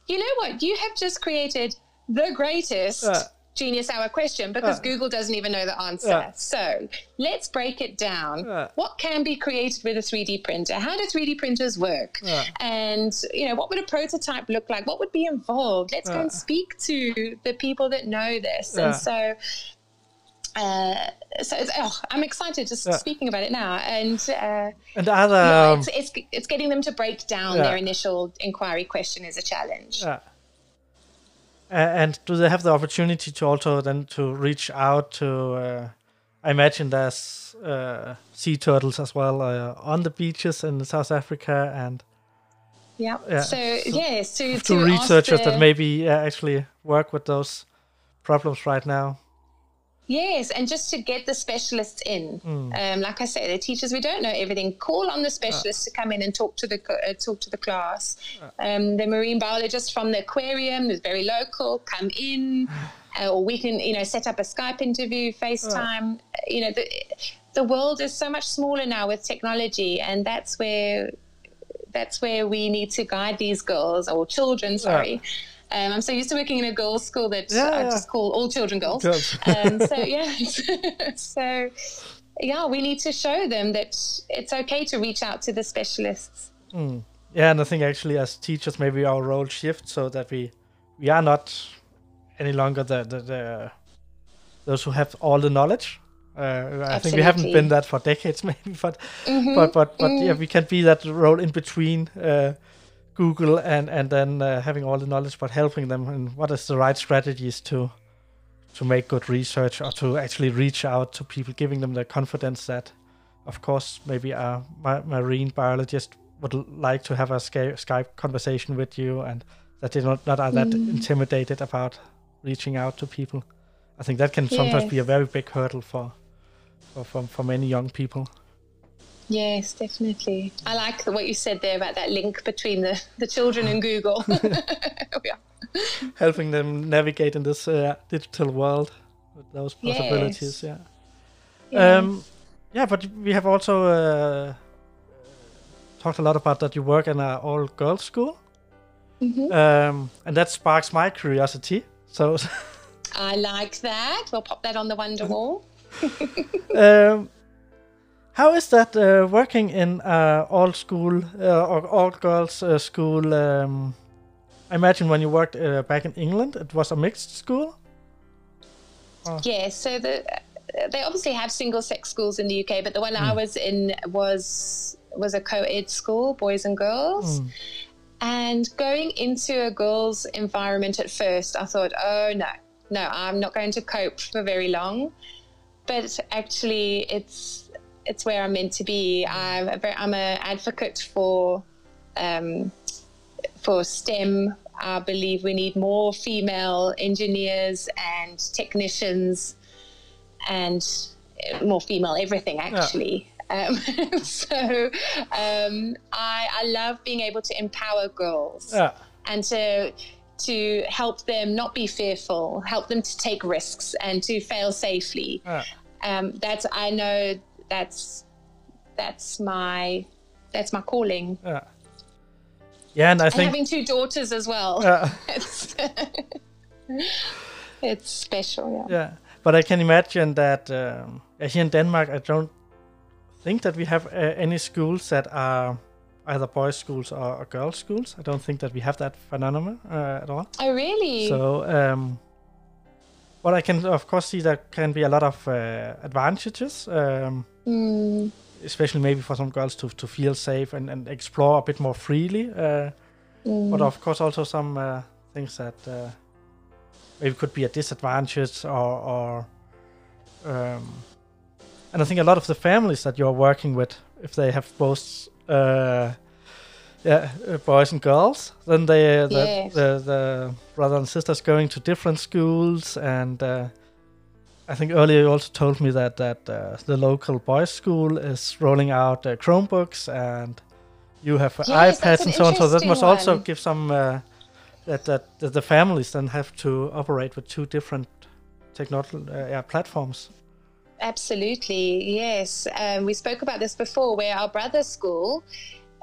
Speaker 2: "You know what? You have just created the greatest genius hour question because uh, Google doesn't even know the answer. Uh, so let's break it down. what can be created with a 3D printer? How do 3D printers work? And you know, what would a prototype look like? What would be involved? Let's go and speak to the people that know this. And so uh, so oh, I'm excited just yeah. speaking about it now, and uh,
Speaker 1: and other yeah,
Speaker 2: it's, it's, it's getting them to break down yeah. their initial inquiry question is a challenge.
Speaker 1: Yeah. Uh, and do they have the opportunity to also then to reach out to? Uh, I imagine there's uh, sea turtles as well uh, on the beaches in South Africa, and
Speaker 2: yeah. yeah so, so yes, to,
Speaker 1: to, to researchers the... that maybe uh, actually work with those problems right now.
Speaker 2: Yes, and just to get the specialists in, mm. um, like I say, the teachers we don't know everything. Call on the specialists uh. to come in and talk to the uh, talk to the class. Uh. Um, the marine biologist from the aquarium is very local. Come in, uh, or we can you know set up a Skype interview, FaceTime. You know the the world is so much smaller now with technology, and that's where that's where we need to guide these girls or children. Sorry. Um, I'm so used to working in a girls' school that yeah, I just call all children girls. um, so yeah, so yeah, we need to show them that it's okay to reach out to the specialists.
Speaker 1: Mm. Yeah, and I think actually as teachers, maybe our role shifts so that we we are not any longer the the, the those who have all the knowledge. Uh, I think we haven't been that for decades, maybe, but mm-hmm. but but but mm. yeah, we can be that role in between. Uh, Google and and then uh, having all the knowledge, but helping them and what is the right strategies to to make good research or to actually reach out to people, giving them the confidence that, of course, maybe a marine biologist would like to have a Skype conversation with you, and that they not not are that mm. intimidated about reaching out to people. I think that can yes. sometimes be a very big hurdle for for for, for many young people.
Speaker 2: Yes, definitely. I like what you said there about that link between the, the children and Google.
Speaker 1: yeah. Helping them navigate in this uh, digital world with those possibilities. Yes. Yeah. Yes. Um, yeah, but we have also uh, talked a lot about that you work in an all girls school. Mm-hmm. Um, and that sparks my curiosity. So
Speaker 2: I like that. We'll pop that on the Wonder Wall.
Speaker 1: um, how is that uh, working in uh, all school uh, or all girls uh, school? Um, I imagine when you worked uh, back in England, it was a mixed school.
Speaker 2: Oh. Yeah, so the they obviously have single sex schools in the UK, but the one mm. I hmm. was in was was a co-ed school, boys and girls. Mm. And going into a girls' environment at first, I thought, oh no, no, I'm not going to cope for very long. But actually, it's it's where I'm meant to be. I'm a very, I'm an advocate for um, for STEM. I believe we need more female engineers and technicians, and more female everything actually. Yeah. Um, so um, I, I love being able to empower girls yeah. and to to help them not be fearful, help them to take risks and to fail safely. Yeah. Um, that's I know that's that's my that's my calling.
Speaker 1: Yeah. Yeah, and I think
Speaker 2: and having two daughters as well. Yeah. it's, it's special. Yeah.
Speaker 1: Yeah, but I can imagine that um, here in Denmark, I don't think that we have uh, any schools that are either boys' schools or, or, girls' schools. I don't think that we have that phenomenon uh, at all.
Speaker 2: Oh, really?
Speaker 1: So, um, what I can of course see there can be a lot of uh, advantages, um, mm. especially maybe for some girls to, to feel safe and, and explore a bit more freely. Uh, mm. But of course, also some uh, things that uh, maybe could be a disadvantage or, or um, and I think a lot of the families that you're working with, if they have both uh, yeah, uh, boys and girls, then they uh, the, the, the brothers and sisters going to different schools, and uh, I think earlier you also told me that that uh, the local boys' school is rolling out uh, Chromebooks, and you have yes, iPads and so on. So that must one. also give some that, that that the families then have to operate with two different technology yeah, platforms.
Speaker 2: Absolutely, yes. Um, we spoke about this before, where our brother's school,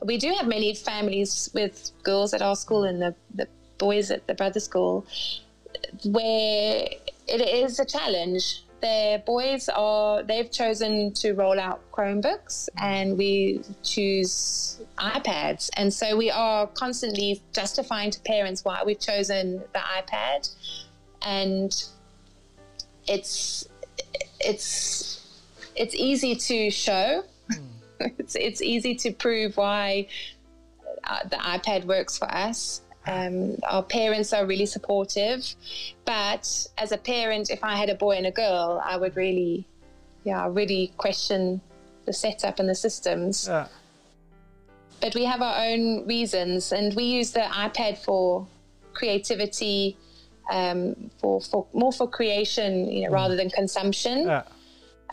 Speaker 2: we do have many families with girls at our school and the, the boys at the brother school, where it is a challenge. The boys are, they've chosen to roll out Chromebooks and we choose iPads. And so we are constantly justifying to parents why we've chosen the iPad. And it's, it's it's easy to show. Mm. it's it's easy to prove why uh, the iPad works for us. Um, our parents are really supportive, but as a parent, if I had a boy and a girl, I would really, yeah, really question the setup and the systems. Yeah. But we have our own reasons, and we use the iPad for creativity, um, for, for more for creation, you know, mm. rather than consumption. Yeah.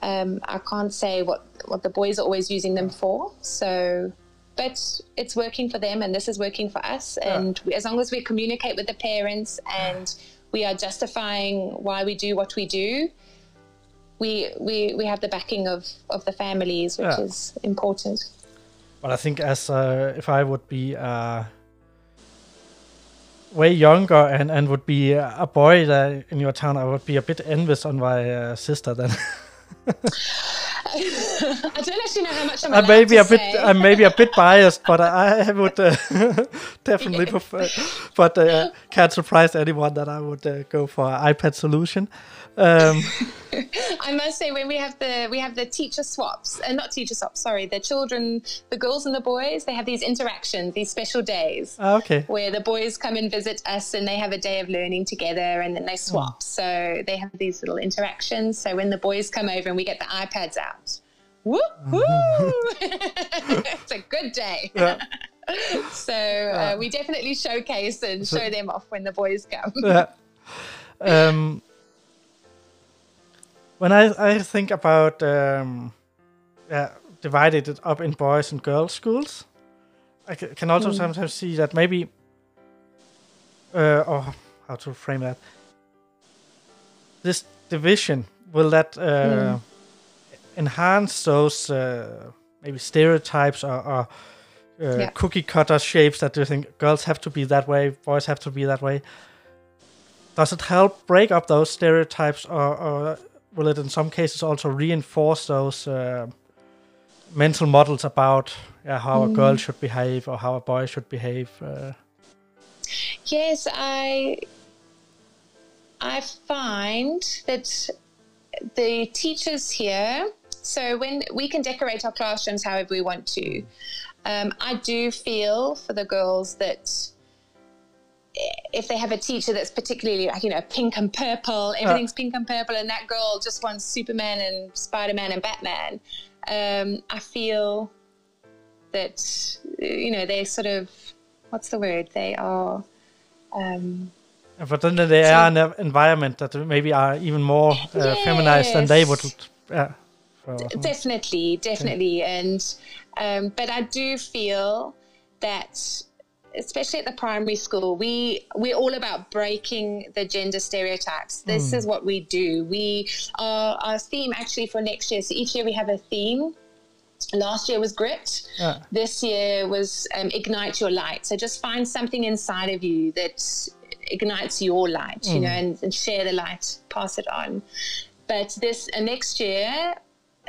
Speaker 2: Um, I can't say what what the boys are always using them for. So, but it's working for them, and this is working for us. Yeah. And we, as long as we communicate with the parents and we are justifying why we do what we do, we we, we have the backing of of the families, which yeah. is important.
Speaker 1: But I think as uh, if I would be. Uh way younger and, and would be a boy that in your town, I would be a bit envious on my uh, sister then.
Speaker 2: I don't actually know how much I'm
Speaker 1: I may be a bit, I may be a bit biased, but I, I would uh, definitely prefer. But uh, can't surprise anyone that I would uh, go for an iPad solution. Um,
Speaker 2: I must say, when we have the we have the teacher swaps, and uh, not teacher swaps, sorry, the children, the girls and the boys, they have these interactions, these special days.
Speaker 1: Oh, okay.
Speaker 2: Where the boys come and visit us, and they have a day of learning together, and then they swap. Mm. So they have these little interactions. So when the boys come over and we get the iPads out, woo woo, it's a good day. Yeah. so uh, we definitely showcase and show them off when the boys come.
Speaker 1: Yeah. Um, when I, I think about um, yeah, divided it up in boys and girls schools, I can also mm. sometimes see that maybe, uh, or how to frame that, this division will that uh, mm. enhance those uh, maybe stereotypes or, or uh, yeah. cookie cutter shapes that you think girls have to be that way, boys have to be that way. Does it help break up those stereotypes, or, or will it in some cases also reinforce those uh, mental models about how mm. a girl should behave or how a boy should behave? Uh?
Speaker 2: yes, I I find that the teachers here. So when we can decorate our classrooms however we want to, um, I do feel for the girls that if they have a teacher that's particularly like you know pink and purple, everything's pink and purple, and that girl just wants Superman and Spider Man and Batman, um, I feel that you know they're sort of what's the word? They are. Um,
Speaker 1: but then they so, are in an environment that maybe are even more uh, yes. feminized than they would. Yeah.
Speaker 2: definitely, definitely, yeah. and um, but I do feel that especially at the primary school, we we're all about breaking the gender stereotypes. This mm. is what we do. We our, our theme actually for next year. So each year we have a theme. Last year was grit. Yeah. This year was um, ignite your light. So just find something inside of you that ignites your light, mm. you know, and, and, share the light, pass it on. But this uh, next year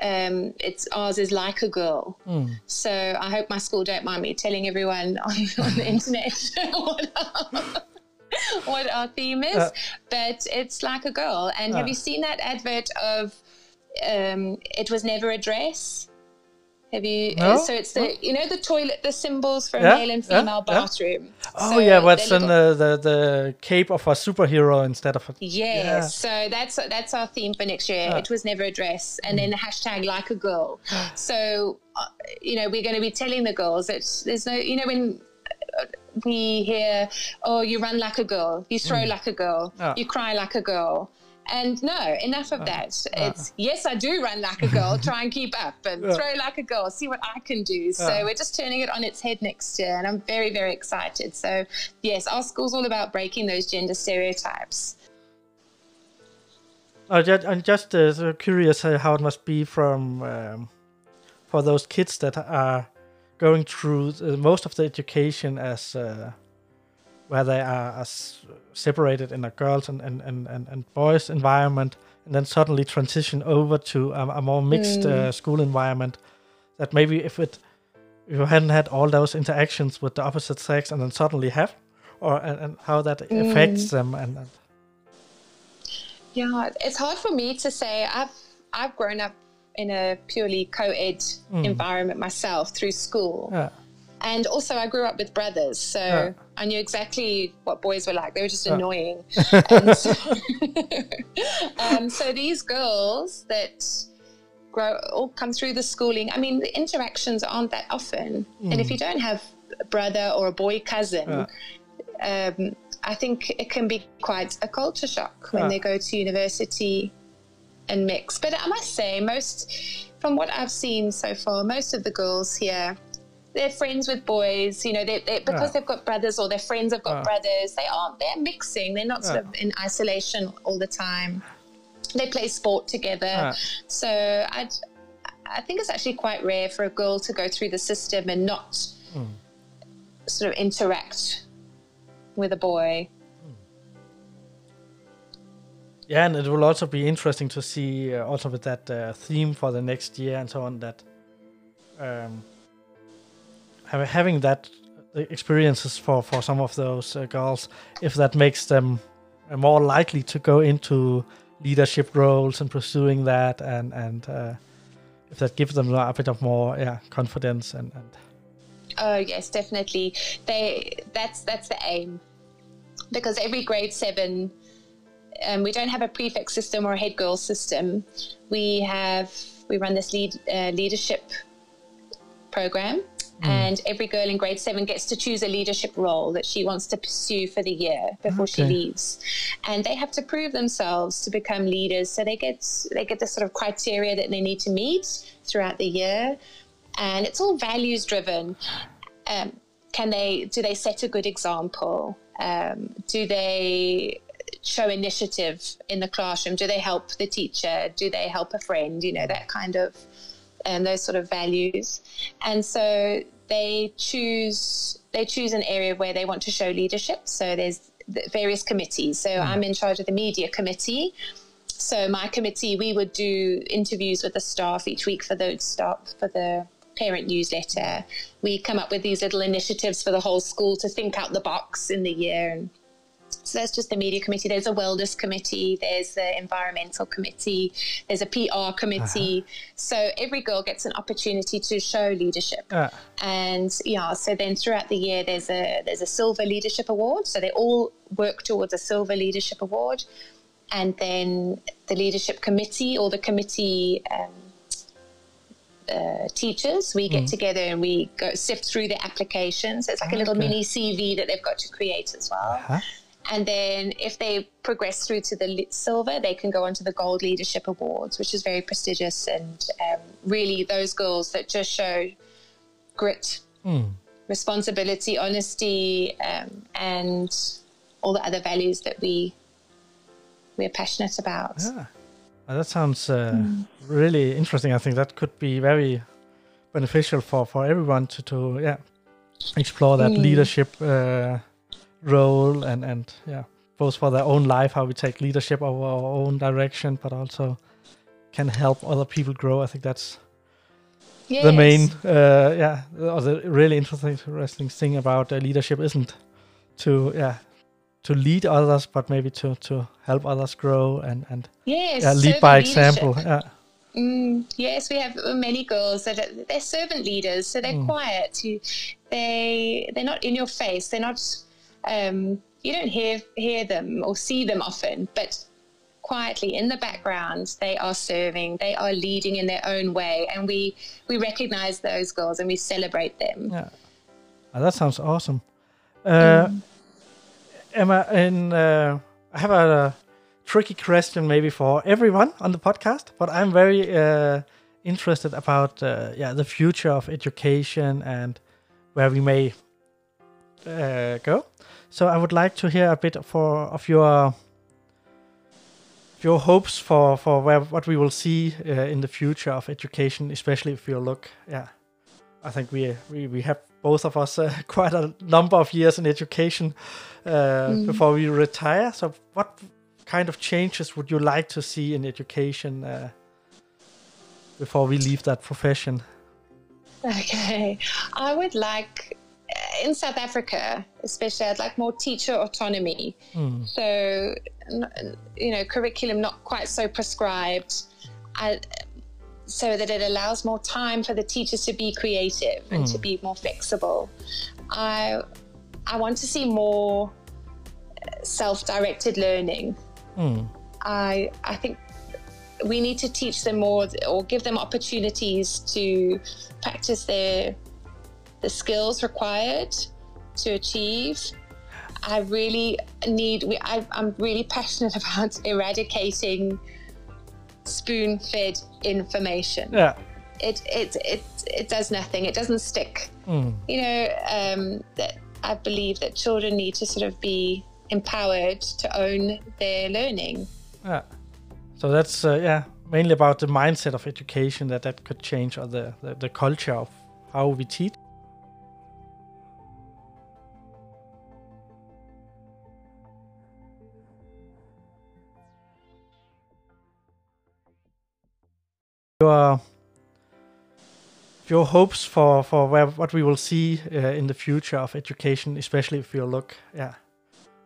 Speaker 2: um, it's ours is like a girl. Mm. So I hope my school don't mind me telling everyone on, on the internet what, our, what, our, theme is. Uh, but it's like a girl. And uh, have you seen that advert of um, it was never a dress? Have you? No? So it's the you know the toilet, the symbols for yeah, male and female yeah, bathroom.
Speaker 1: Yeah. Oh so yeah, what's in the, the the cape of a superhero instead of a
Speaker 2: yeah. So that's that's our theme for next year. It was never a dress, and mm. then the hashtag like a girl. so uh, you know we're going to be telling the girls that there's no you know when uh, we hear oh you run like a girl, you throw mm. like a girl, you cry like a girl. And no, enough of uh, that. Uh, it's yes, I do run like a girl, try and keep up and uh, throw like a girl, see what I can do. So we're just turning it on its head next year, and I'm very, very excited. So, yes, our school's all about breaking those gender stereotypes.
Speaker 1: I'm just uh, curious uh, how it must be from um, for those kids that are going through most of the education as uh, where they are separated in a girls and, and, and, and, boys environment and then suddenly transition over to a, a more mixed mm. uh, school environment that maybe if it if you hadn't had all those interactions with the opposite sex and then suddenly have or and, and how that mm. affects them and, and,
Speaker 2: yeah it's hard for me to say i've i've grown up in a purely co-ed mm. environment myself through school yeah and also, I grew up with brothers, so. I knew exactly what boys were like. They were just annoying. so, um, so these girls that grow all come through the schooling. I mean, the interactions aren't that often, mm. and if you don't have a brother or a boy cousin. Um, I think it can be quite a culture shock when they go to university and mix. But I must say, most from what I've seen so far, most of the girls here they're friends with boys, you know, they're, they're, because yeah. they've got brothers or their friends have got yeah. brothers. They are they're mixing. They're not sort of in isolation all the time. They play sport together. So I I think it's actually quite rare for a girl to go through the system and not mm. sort of interact with a boy.
Speaker 1: Yeah, and it will also be interesting to see uh, also with that uh, theme for the next year and so on that um, having that experiences for for some of those uh, girls, if that makes them uh, more likely to go into leadership roles and pursuing that, and and uh, if that gives them a bit of more yeah confidence and. and
Speaker 2: Oh yes, definitely. They that's that's the aim, because every grade seven, um, we don't have a prefect system or a head girl system. We have we run this lead uh, leadership program Mm. And every girl in grade seven gets to choose a leadership role that she wants to pursue for the year before okay. she leaves. And they have to prove themselves to become leaders. So they get they get the sort of criteria that they need to meet throughout the year. And it's all values driven. Um, can they do they set a good example? Um, do they show initiative in the classroom? Do they help the teacher? Do they help a friend? You know, that kind of and those sort of values. And so they choose they choose an area where they want to show leadership. So there's various committees. So mm. I'm in charge of the media committee. So my committee, we would do interviews with the staff each week for those staff for the parent newsletter. We come up with these little initiatives for the whole school to think out the box in the year. And so that's just the media committee. There's a wellness committee. There's the environmental committee. There's a PR committee. Uh-huh. So every girl gets an opportunity to show leadership. Uh. And yeah, so then throughout the year, there's a there's a silver leadership award. So they all work towards a silver leadership award. And then the leadership committee or the committee um, uh, teachers, we get mm. together and we go sift through the applications. It's like a little mini CV that they've got to create as well. Uh-huh. And then if they progress through to the silver, they can go on to the gold leadership awards, which is very prestigious. And um, really, those girls that just show grit, mm. responsibility, honesty, um, and all the other values that we we're passionate about.
Speaker 1: Yeah. that sounds uh, mm. really interesting. I think that could be very beneficial for, for everyone to, to yeah explore that mm. leadership. Uh, role and and yeah both for their own life how we take leadership of our own direction but also can help other people grow i think that's yes. the main uh, yeah or the really interesting interesting thing about uh, leadership isn't to yeah to lead others but maybe to to help others grow and and
Speaker 2: yes,
Speaker 1: yeah, lead by example yeah
Speaker 2: Mm, yes, we have many girls that are, they're servant leaders, so they're mm. quiet. they they're not in your face. They're not um, you don't hear hear them or see them often, but quietly in the background they are serving they are leading in their own way and we we recognize those girls and we celebrate them.
Speaker 1: Yeah. Oh, that sounds awesome. Uh, mm. emma in uh, i have a, a, tricky question maybe for everyone on the podcast but i'm very uh, interested about uh, yeah the future of education and where we may uh, go so I would like to hear a bit for of your your hopes for for where what we will see uh, in the future of education, especially if you look. Yeah, I think we we we have both of us uh, quite a number of years in education uh, mm. before we retire. So what kind of changes would you like to see in education uh, before we leave that profession?
Speaker 2: Okay, I would like in South Africa, especially, I'd like more teacher autonomy. Mm. So, you know, curriculum not quite so prescribed, I, so that it allows more time for the teachers to be creative and mm. to hmm. be more flexible. I, I want to see more self-directed learning. Mm. I, I think we need to teach them more or give them opportunities to practice their the skills required to achieve. I really need, I, I'm really passionate about eradicating spoon fed information.
Speaker 1: Yeah.
Speaker 2: It, it, it, it does nothing, it doesn't stick. Mm. You know, um, that I believe that children need to sort of be empowered to own their learning.
Speaker 1: Yeah. So that's, uh, yeah, mainly about the mindset of education that that could change or the, the, the culture of how we teach. Your your hopes for for where what we will see uh, in the future of education, especially if you look, yeah,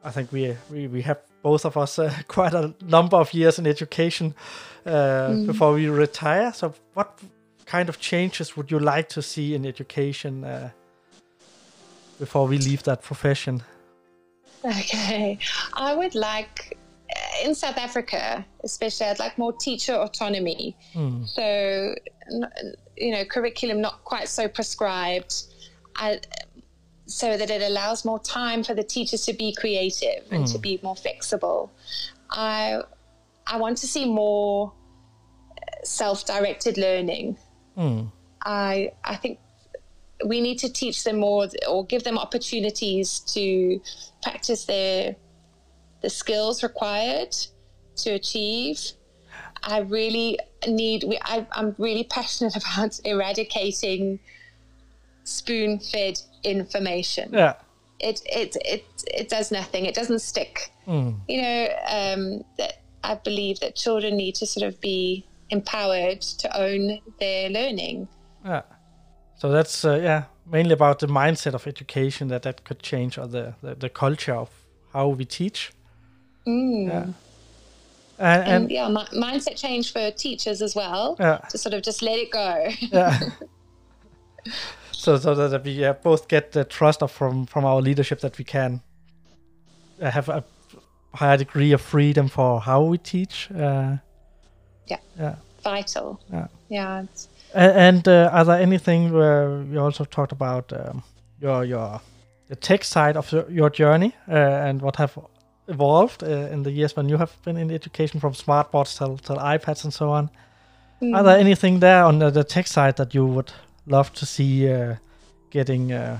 Speaker 1: I think we we, we have both of us uh, quite a number of years in education uh, mm. before we retire. So, what kind of changes would you like to see in education uh, before we leave that profession?
Speaker 2: Okay, I would like in South Africa, especially, I'd like more teacher autonomy. Mm. So, you know, curriculum not quite so prescribed, I, so that it allows more time for the teachers to be creative and mm. to hmm. be more flexible. I, I want to see more self-directed learning. Mm. I, I think we need to teach them more or give them opportunities to practice their the skills required to achieve. I really need, I, I'm really passionate about eradicating spoon fed information.
Speaker 1: Yeah.
Speaker 2: It, it, it, it does nothing, it doesn't stick. Mm. You know, um, that I believe that children need to sort of be empowered to own their learning.
Speaker 1: Yeah. So that's uh, yeah mainly about the mindset of education that that could change or the the, the culture of how we teach.
Speaker 2: Mm.
Speaker 1: Yeah.
Speaker 2: And,
Speaker 1: And, and
Speaker 2: yeah, mi- mindset change for teachers as well.
Speaker 1: Yeah.
Speaker 2: To sort of just let it go.
Speaker 1: yeah. so so that we uh, both get the trust of from from our leadership that we can uh, have a higher degree of freedom for how we teach. Uh,
Speaker 2: Yeah.
Speaker 1: Yeah.
Speaker 2: Vital.
Speaker 1: Yeah.
Speaker 2: Yeah.
Speaker 1: And uh, are there anything where you also talked about um, your your the tech side of your, your journey uh, and what have evolved uh, in the years when you have been in education from smartboards till, till iPads and so on? Are there anything there on the, the tech side that you would love to see uh, getting uh,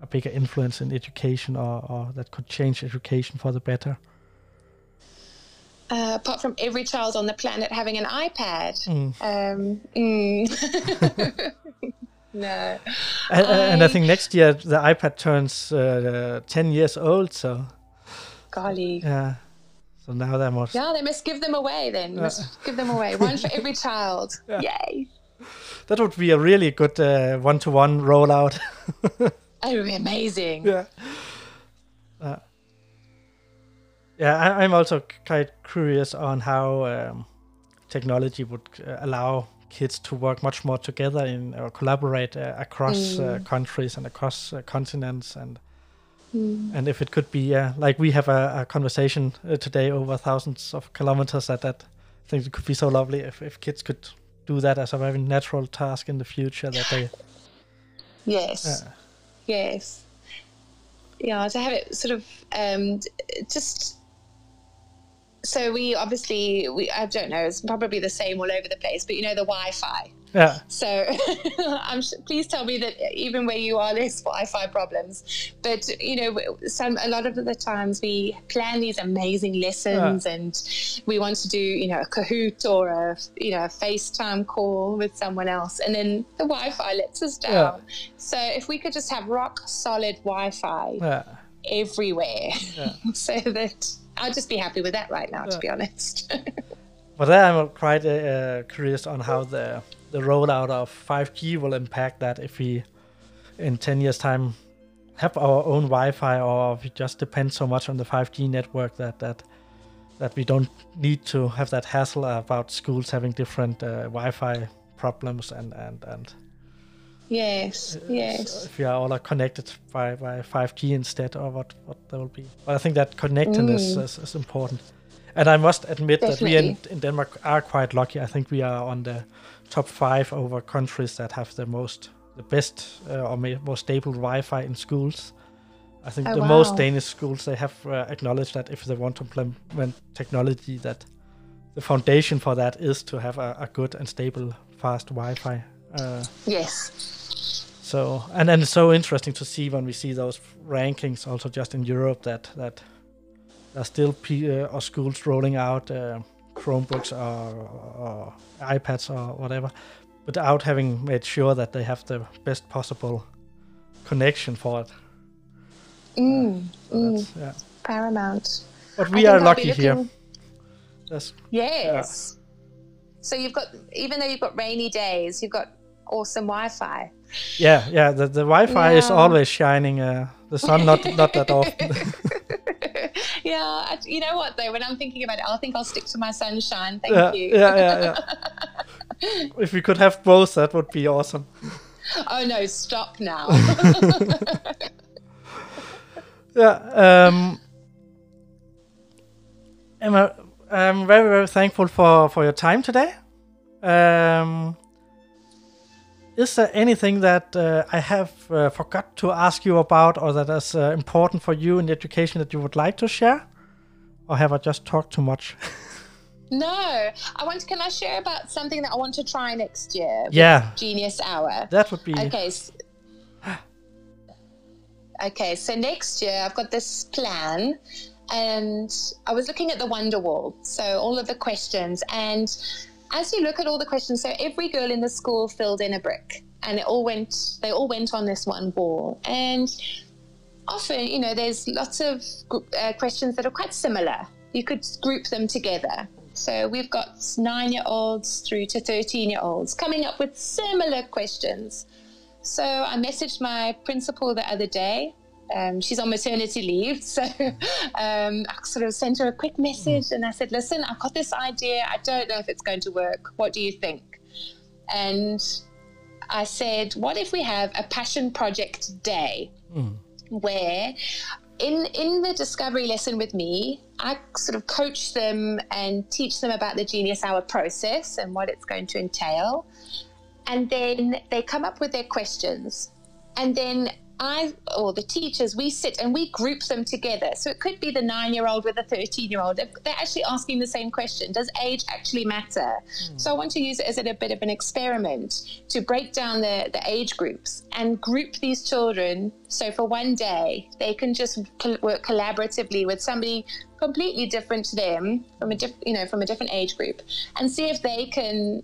Speaker 1: a bigger influence in education or, or that could change education for the better?
Speaker 2: Uh, apart from every child on the planet having an iPad.
Speaker 1: Mm.
Speaker 2: Um, mm. no.
Speaker 1: And, and I
Speaker 2: I-
Speaker 1: think next year the iPad turns uh, 10 years old, so
Speaker 2: Golly.
Speaker 1: yeah. So now they're more
Speaker 2: Yeah, they must give them away then. Must give them away. One for every child. Yay.
Speaker 1: That would be a really good uh, one-to-one rollout.
Speaker 2: That would be amazing.
Speaker 1: yeah. Uh, yeah, I, I'm also quite curious on how um, technology would uh, allow kids to work much more together in or collaborate uh, across uh, countries and across uh, continents and and if it could be uh, like we have a, a conversation uh, today over thousands of kilometers that that I think it could be so lovely if, if kids could do that as a very natural task in the future that they
Speaker 2: Yes. Yes. Yeah, to have it sort of um, just. So we obviously we I don't know it's probably the same all over the place, but you know the Wi-Fi.
Speaker 1: Yeah
Speaker 2: So I'm sh- please tell me that even where you are, there's Wi-Fi problems. But you know, some a lot of the times we plan these amazing lessons, and we want to do you know a Kahoot or a you know a FaceTime call with someone else, and then the Wi-Fi lets us down. So if we could just have rock solid Wi-Fi
Speaker 1: yeah
Speaker 2: everywhere, so that I'd just be happy with that right now, to be honest.
Speaker 1: But I'm quite uh, curious on how the the rollout of 5G will impact that if we in 10 years time have our own Wi-Fi or if we just depend so much on the 5G network that that that we don't need to have that hassle about schools having different uh, Wi-Fi problems and and and
Speaker 2: yes, yes.
Speaker 1: if we are all connected by, by 5G instead or what what there will be. But I think that connectedness is, is important. And I must admit that we in, in Denmark are quite lucky. I think we are on the top five over countries that have the most, the best uh, or more stable Wi-Fi in schools. I think
Speaker 2: Oh,
Speaker 1: the most. Danish schools they have uh, acknowledged that if they want to implement technology, that the foundation for that is to have a, a good and stable, fast Wi-Fi. Uh,
Speaker 2: Yes.
Speaker 1: so and and it's so interesting to see when we see those rankings also just in Europe that that there's still p- uh, or schools rolling out uh, Chromebooks or, or iPads or whatever, without having made sure that they have the best possible connection for it.
Speaker 2: Mm,
Speaker 1: So that's, yeah.
Speaker 2: paramount.
Speaker 1: But we are lucky here.
Speaker 2: looking-
Speaker 1: That's,
Speaker 2: Yes. So you've got, even though you've got rainy days, you've got awesome Wi-Fi.
Speaker 1: yeah, yeah. The, the Wi-Fi is always shining. Uh, the sun not not that often.
Speaker 2: yeah, I- you know what though? When I'm thinking about it, I think I'll stick to my sunshine. Thank
Speaker 1: yeah,
Speaker 2: you.
Speaker 1: yeah, yeah, yeah. if we could have both, that would be awesome.
Speaker 2: Oh no, stop now.
Speaker 1: Yeah. Um, Emma, I'm very, very thankful for, for your time today. Um, is there anything that uh, I have uh, forgot to ask you about or that is uh, important for you in the education that you would like to share? Or have I just talked too much?
Speaker 2: no, I want. Can I share about something that I want to try next year?
Speaker 1: yeah,
Speaker 2: Genius Hour.
Speaker 1: that would be.
Speaker 2: Okay. s- Okay, so next year I've got this plan, and I was looking at the Wonder Wall, so all of the questions, and as you look at all the questions, so every girl in the school filled in a brick, and it all went, they all went on this one wall, and often, you know, there's lots of uh, questions that are quite similar. You could group them together. So we've got nine year olds through to 13 year olds coming up with similar questions. So I messaged my principal the other day. Um, she's on maternity leave, so um, I sort of sent her a quick message and I said, "Listen, I've got this idea. I don't know if it's going to work. What do you think?" And I said, "What if we have a passion project day
Speaker 1: Mm.
Speaker 2: where?" In, in the discovery lesson with me, I sort of coach them and teach them about the Genius Hour process and what it's going to entail and then they come up with their questions and then I or the teachers we sit and we group them together. So it could be the 9 year old with a 13 year old they're actually asking the same question. Does age actually matter? So I want to use it as a bit of an experiment to break down the, the age groups and group these children. So for one day they can just work collaboratively with somebody completely different to them from a diff- you know from a different age group and see if they can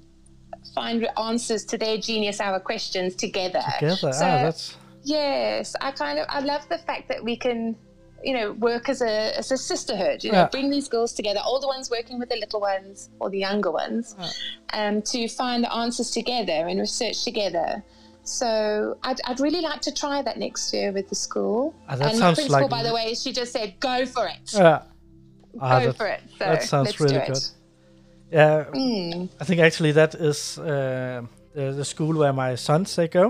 Speaker 2: find answers to their genius hour questions together.
Speaker 1: Together,
Speaker 2: So,
Speaker 1: ah, that's
Speaker 2: yes, I kind of I love the fact that we can, you know, work as a as a sisterhood. You know,
Speaker 1: Yeah.
Speaker 2: bring these girls together, older ones working with the little ones or the younger ones, um, to find the answers together and research together. So I'd, I'd really like to try that next year with the school.
Speaker 1: Ah, that
Speaker 2: and
Speaker 1: sounds
Speaker 2: the principal,
Speaker 1: like-
Speaker 2: by the way, she just said, "Go for it,
Speaker 1: yeah. Ah,
Speaker 2: go
Speaker 1: that,
Speaker 2: for it." So
Speaker 1: that sounds really
Speaker 2: do it.
Speaker 1: good. Yeah,
Speaker 2: Mm.
Speaker 1: I think actually that is uh, the, the school where my sons they go.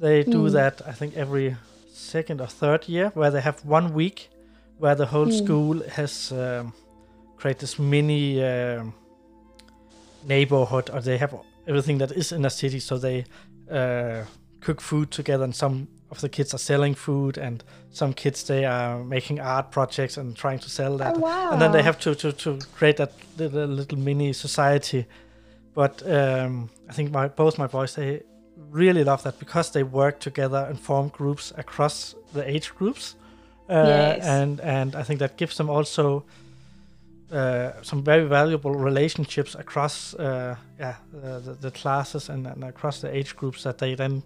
Speaker 1: They do
Speaker 2: Hmm.
Speaker 1: that I think every second or third year, where they have one week where the whole
Speaker 2: Hmm.
Speaker 1: school has um, created this mini um neighborhood, or they have everything that is in a city. So they uh, cook food together, and some of the kids are selling food, and some kids they are making art projects and trying to sell that
Speaker 2: Oh, wow.
Speaker 1: and then they have to, to, to create that little, little mini society. But um, I think my both my boys they really love that because they work together and form groups across the age groups, uh,
Speaker 2: Yes.
Speaker 1: and and I think that gives them also uh, some very valuable relationships across uh, yeah the, the, classes and, and across the age groups that they then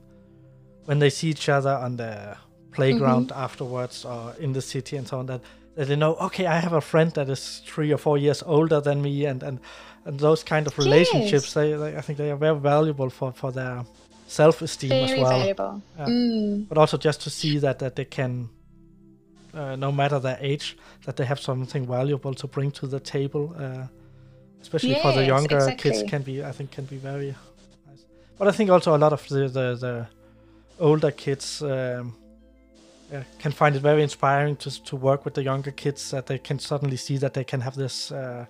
Speaker 1: when they see each other on the playground afterwards or in the city and so on that, that they know okay I have a friend that is three or four years older than me and and, and those kind of relationships they, they I think they are very valuable for for their self-esteem as well
Speaker 2: valuable.
Speaker 1: Yeah.
Speaker 2: Mm.
Speaker 1: but also just to see that that they can uh, no matter their age that they have something valuable to bring to the table uh, especially for the
Speaker 2: Yes,
Speaker 1: younger kids can be i think can be very nice but i think also a lot of the the, the older kids um, can find it very inspiring to to work with the younger kids that they can suddenly see that they can have this uh,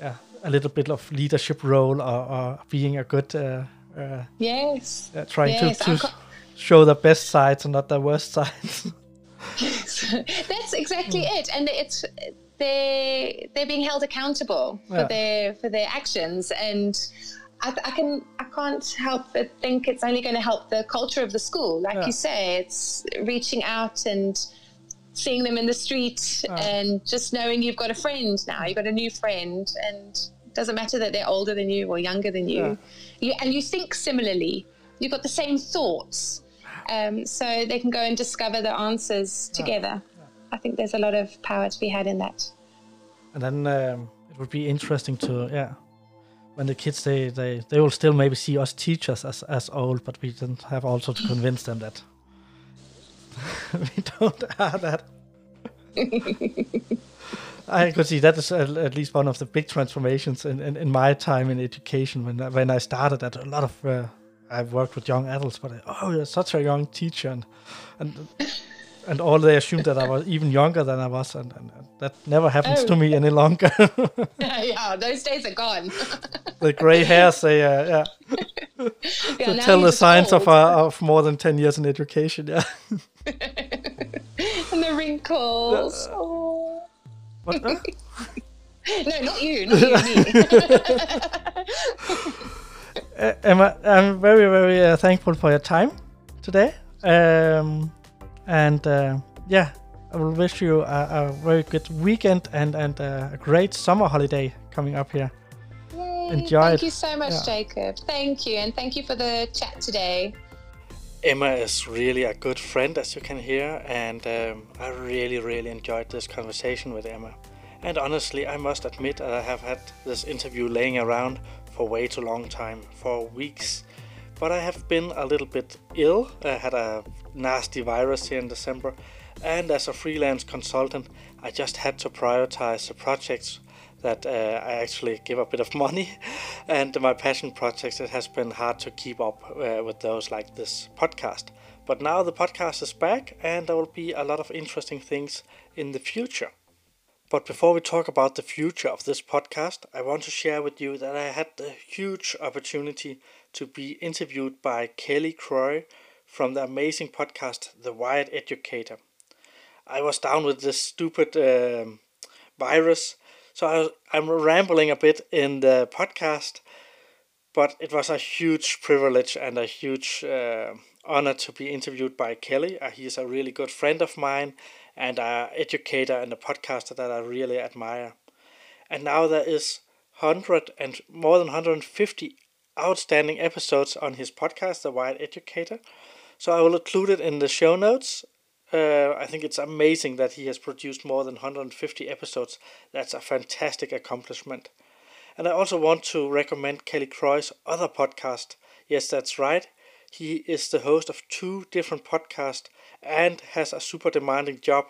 Speaker 1: yeah a little bit of leadership role or, or being a good uh, uh,
Speaker 2: Yes.
Speaker 1: yeah, trying
Speaker 2: Yes,
Speaker 1: to, to
Speaker 2: co-
Speaker 1: show the best sides and not the worst sides.
Speaker 2: That's exactly it, and it's they they're being held accountable for
Speaker 1: Yeah.
Speaker 2: their for their actions, and I, I can I can't help but think it's only going to help the culture of the school. Like
Speaker 1: Yeah.
Speaker 2: you say, it's reaching out and seeing them in the street, and just knowing you've got a friend now, you've got a new friend, and doesn't matter that they're older than you or younger than you,
Speaker 1: Yeah.
Speaker 2: you and you think similarly. You've got the same thoughts. Um, so they can go and discover the answers together. I think there's a lot of power to be had in that.
Speaker 1: and then um, it would be interesting to yeah, when the kids they they they will still maybe see us teachers as as old, but we don't have also to convince them that we don't have that. I could see that is at, at least one of the big transformations in, in, in my time in education when I- when I started. That a lot of uh, I've worked with young adults, but I, oh, you're such a young teacher, and and and all they assumed that I was even younger than I was, and, and, and that never happens
Speaker 2: Oh.
Speaker 1: to me any longer.
Speaker 2: yeah, those days are gone.
Speaker 1: the gray hairs, they uh, yeah,
Speaker 2: yeah,
Speaker 1: they tell the signs of uh, of more than ten years in education. Yeah.
Speaker 2: and the wrinkles. Oh.
Speaker 1: What, uh?
Speaker 2: No, not you, not you.
Speaker 1: Uh, Emma, I'm very, very uh, thankful for your time today. Um, and uh, yeah, I will wish you a, a very good weekend and, and uh, a great summer holiday coming up here.
Speaker 2: Yay,
Speaker 1: Enjoy
Speaker 2: Thank
Speaker 1: it.
Speaker 2: you so much,
Speaker 1: Yeah.
Speaker 2: Jacob. Thank you, and thank you for the chat today.
Speaker 1: Emma is really a good friend, as you can hear, and um, I really, really enjoyed this conversation with Emma. And honestly, I must admit that I have had this interview laying around for way too long time, for weeks, but I have been a little bit ill. I had a nasty virus here in December, and as a freelance consultant, I just had to prioritize the projects that uh, I actually give a bit of money, and my passion projects. It has been hard to keep up uh, with those like this podcast. But now the podcast is back, and there will be a lot of interesting things in the future. But before we talk about the future of this podcast, I want to share with you that I had the huge opportunity to be interviewed by Kelly Croy from the amazing podcast The Wired Educator. I was down with this stupid um, virus, so I am rambling a bit in the podcast, but it was a huge privilege and a huge uh, honor to be interviewed by Kelly. Uh, he is a really good friend of mine and an educator and a podcaster that I really admire. And now there is hundred and more than 150 outstanding episodes on his podcast, The Wired Educator. So I will include it in the show notes. Uh, I think it's amazing that he has produced more than 150 episodes. That's a fantastic accomplishment. And I also want to recommend Kelly Croy's other podcast. Yes, that's right. He is the host of two different podcasts and has a super demanding job.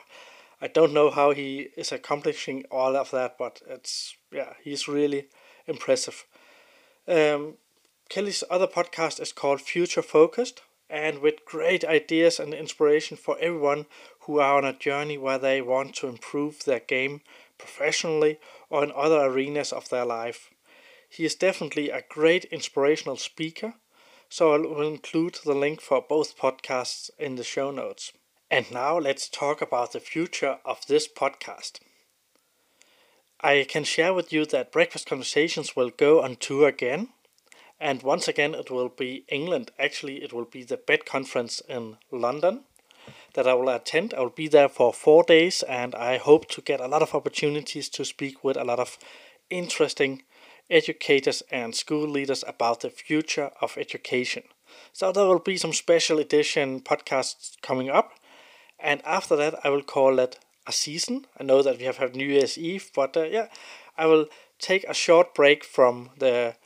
Speaker 1: I don't know how he is accomplishing all of that, but it's yeah, he's really impressive. Um, Kelly's other podcast is called Future Focused, and with great ideas and inspiration for everyone who are on a journey where they want to improve their game professionally or in other arenas of their life. He is definitely a great inspirational speaker so I will include the link for both podcasts in the show notes. And now let's talk about the future of this podcast. I can share with you that Breakfast Conversations will go on tour again. And once again, it will be England. Actually, it will be the Bett conference in London that I will attend. I will be there for four days, and I hope to get a lot of opportunities to speak with a lot of interesting educators and school leaders about the future of education. So there will be some special edition podcasts coming up, and after that I will call it a season. I know that we have had New Year's Eve, but uh, yeah, I will take a short break from the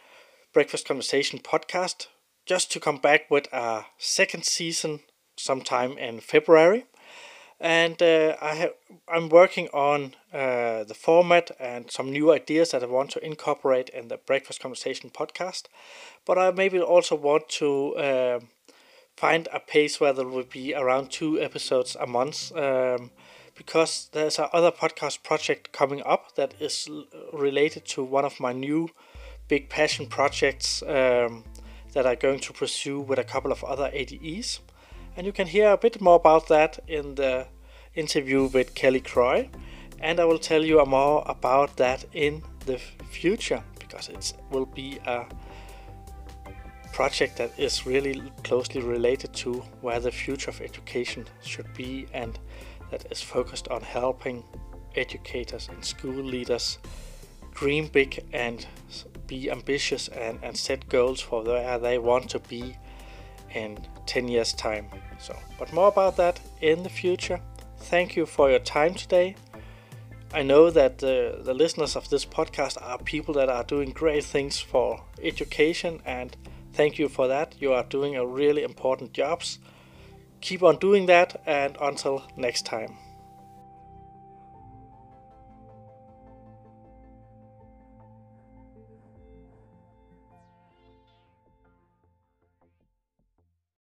Speaker 1: Breakfast Conversation podcast just to come back with a second season sometime in February and uh, I have I'm working on uh, the format and some new ideas that I want to incorporate in the Breakfast Conversation podcast. But I maybe also want to uh, find a pace where there will be around two episodes a month. Um, because there's a other podcast project coming up that is related to one of my new big passion projects um, that I'm going to pursue with a couple of other ADEs. And you can hear a bit more about that in the interview with Kelly Croy. And I will tell you more about that in the future because it will be a project that is really closely related to where the future of education should be and that is focused on helping educators and school leaders dream big and be ambitious and, and set goals for where they want to be in 10 years time. So but more about that in the future. Thank you for your time today. I know that the, the listeners of this podcast are people that are doing great things for education and thank you for that. You are doing a really important jobs. Keep on doing that and until next time